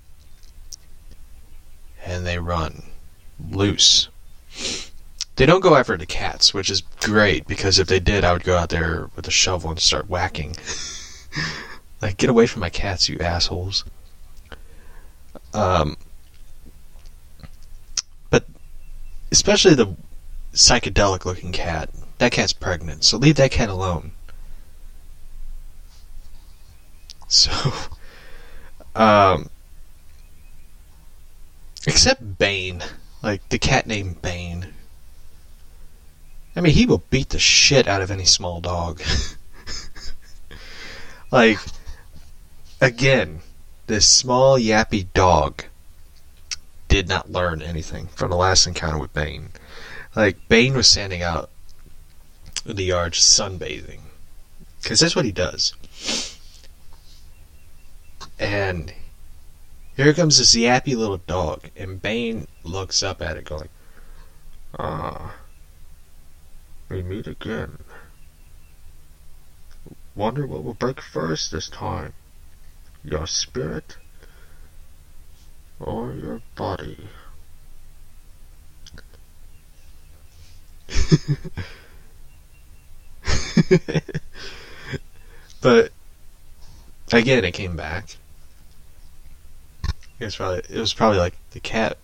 And they run loose. They don't go after the cats, which is great because if they did, I would go out there with a shovel and start whacking. like, get away from my cats, you assholes. Um, but especially the psychedelic looking cat. That cat's pregnant, so leave that cat alone. So, um, except Bane, like the cat named Bane. I mean, he will beat the shit out of any small dog. like, again, this small yappy dog did not learn anything from the last encounter with Bane. Like, Bane was standing out in the yard sunbathing. Because that's what he does. And here comes this yappy little dog, and Bane looks up at it going, Ah, we meet again. Wonder what will break first this time. Your spirit or your body? but again, it came back. It was probably it was probably like the cat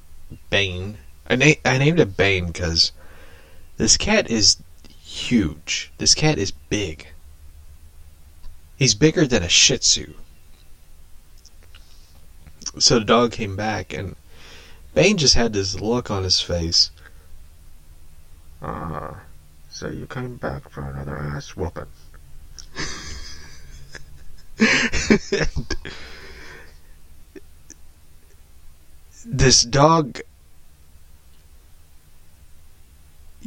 Bane. I na- I named it Bane because this cat is huge. This cat is big. He's bigger than a Shih Tzu. So the dog came back, and Bane just had this look on his face. Ah, so you came back for another ass whooping. this dog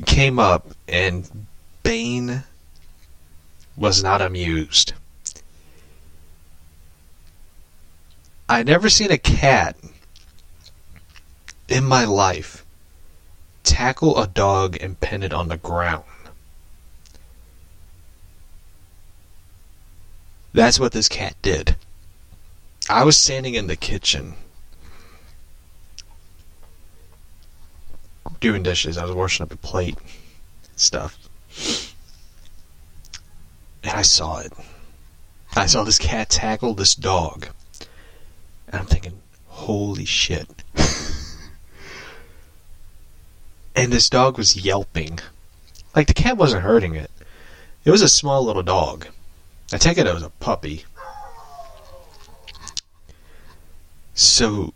came up and Bane was not amused. I never seen a cat in my life tackle a dog and pin it on the ground. That's what this cat did. I was standing in the kitchen doing dishes. I was washing up a plate stuff. And I saw it. I saw this cat tackle this dog. And I'm thinking, holy shit. and this dog was yelping. Like the cat wasn't hurting it. It was a small little dog. I take it it was a puppy. So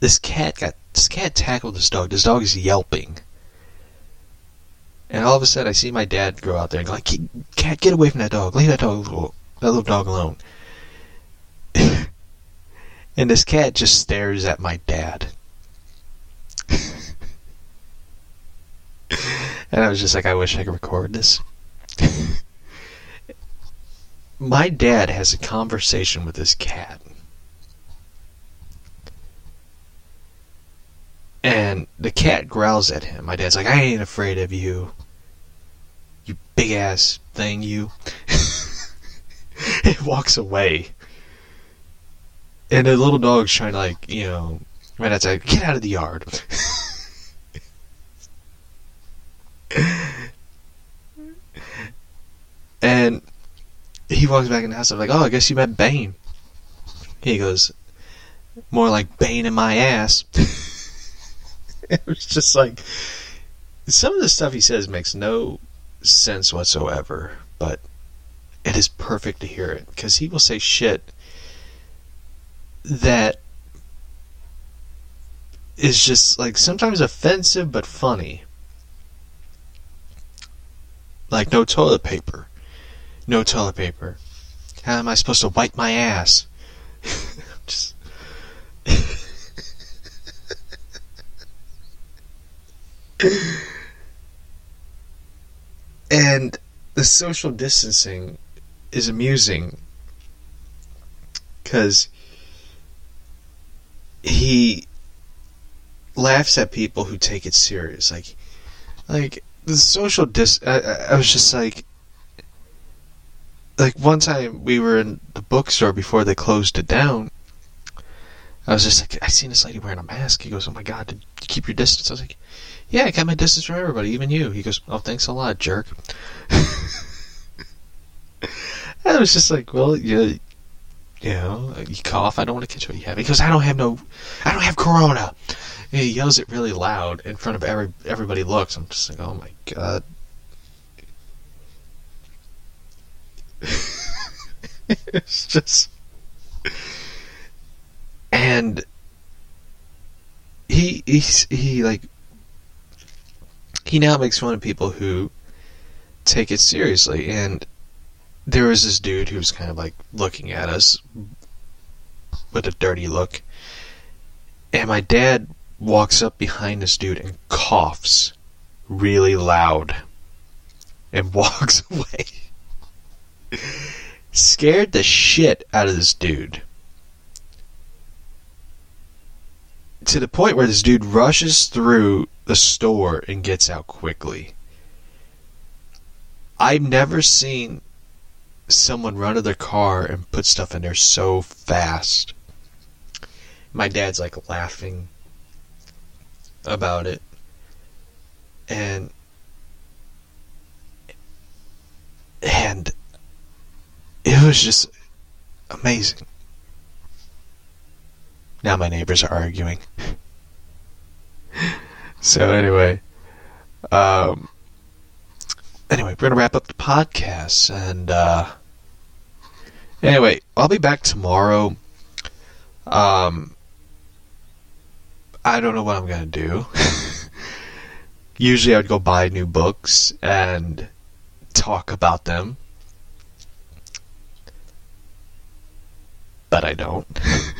this cat got this cat tackled this dog. This dog is yelping. And all of a sudden I see my dad go out there and go like, cat, get away from that dog. Leave that dog that little dog alone. and this cat just stares at my dad. and I was just like, I wish I could record this. my dad has a conversation with this cat. And the cat growls at him. My dad's like, I ain't afraid of you. You big ass thing, you. it walks away. And the little dog's trying to, like, you know, dad's like, get out of the yard. and he walks back in the house. I'm like, oh, I guess you met Bane. He goes, more like Bane in my ass. it was just like, some of the stuff he says makes no sense whatsoever, but it is perfect to hear it because he will say shit that is just like sometimes offensive but funny. Like no toilet paper. No toilet paper. How am I supposed to wipe my ass? just and the social distancing is amusing because he laughs at people who take it serious. Like, like the social dis. I, I was just like, like one time we were in the bookstore before they closed it down. I was just like, I seen this lady wearing a mask. He goes, "Oh my god, keep your distance?" I was like, "Yeah, I kept my distance from everybody, even you." He goes, "Oh, thanks a lot, jerk." I was just like, "Well, you, you know, you cough. I don't want to catch what you have." He goes, "I don't have no, I don't have corona." And he yells it really loud in front of every everybody. Looks. I'm just like, "Oh my god." it's just and he he's he like he now makes fun of people who take it seriously and there was this dude who was kind of like looking at us with a dirty look and my dad walks up behind this dude and coughs really loud and walks away. Scared the shit out of this dude. To the point where this dude rushes through the store and gets out quickly. I've never seen someone run to their car and put stuff in there so fast. My dad's like laughing about it. And and it was just amazing. Now my neighbors are arguing. so anyway, um, anyway, we're gonna wrap up the podcast, and uh, anyway, I'll be back tomorrow. Um, I don't know what I'm gonna do. Usually, I'd go buy new books and talk about them, but I don't.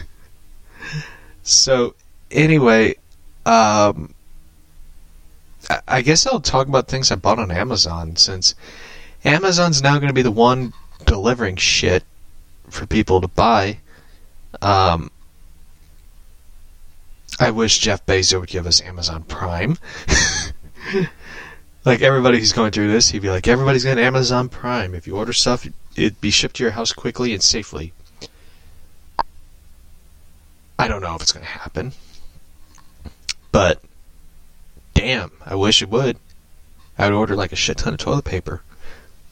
So anyway, um, I, guess I'll talk about things I bought on Amazon since Amazon's now going to be the one delivering shit for people to buy. Um, I wish Jeff Bezos would give us Amazon Prime. like everybody who's going through this, he'd be like, everybody's got Amazon Prime. If you order stuff, it'd be shipped to your house quickly and safely. I don't know if it's going to happen. But, damn, I wish it would. I would order like a shit ton of toilet paper.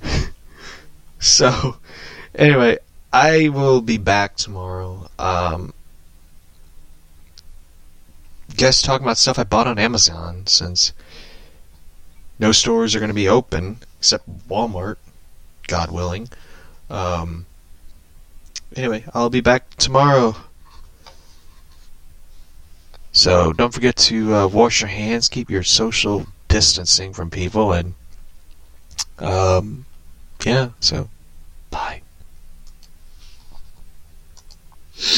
so, anyway, I will be back tomorrow. Um, guess talking about stuff I bought on Amazon since no stores are going to be open except Walmart, God willing. Um, anyway, I'll be back tomorrow. So don't forget to uh, wash your hands, keep your social distancing from people, and um, yeah. So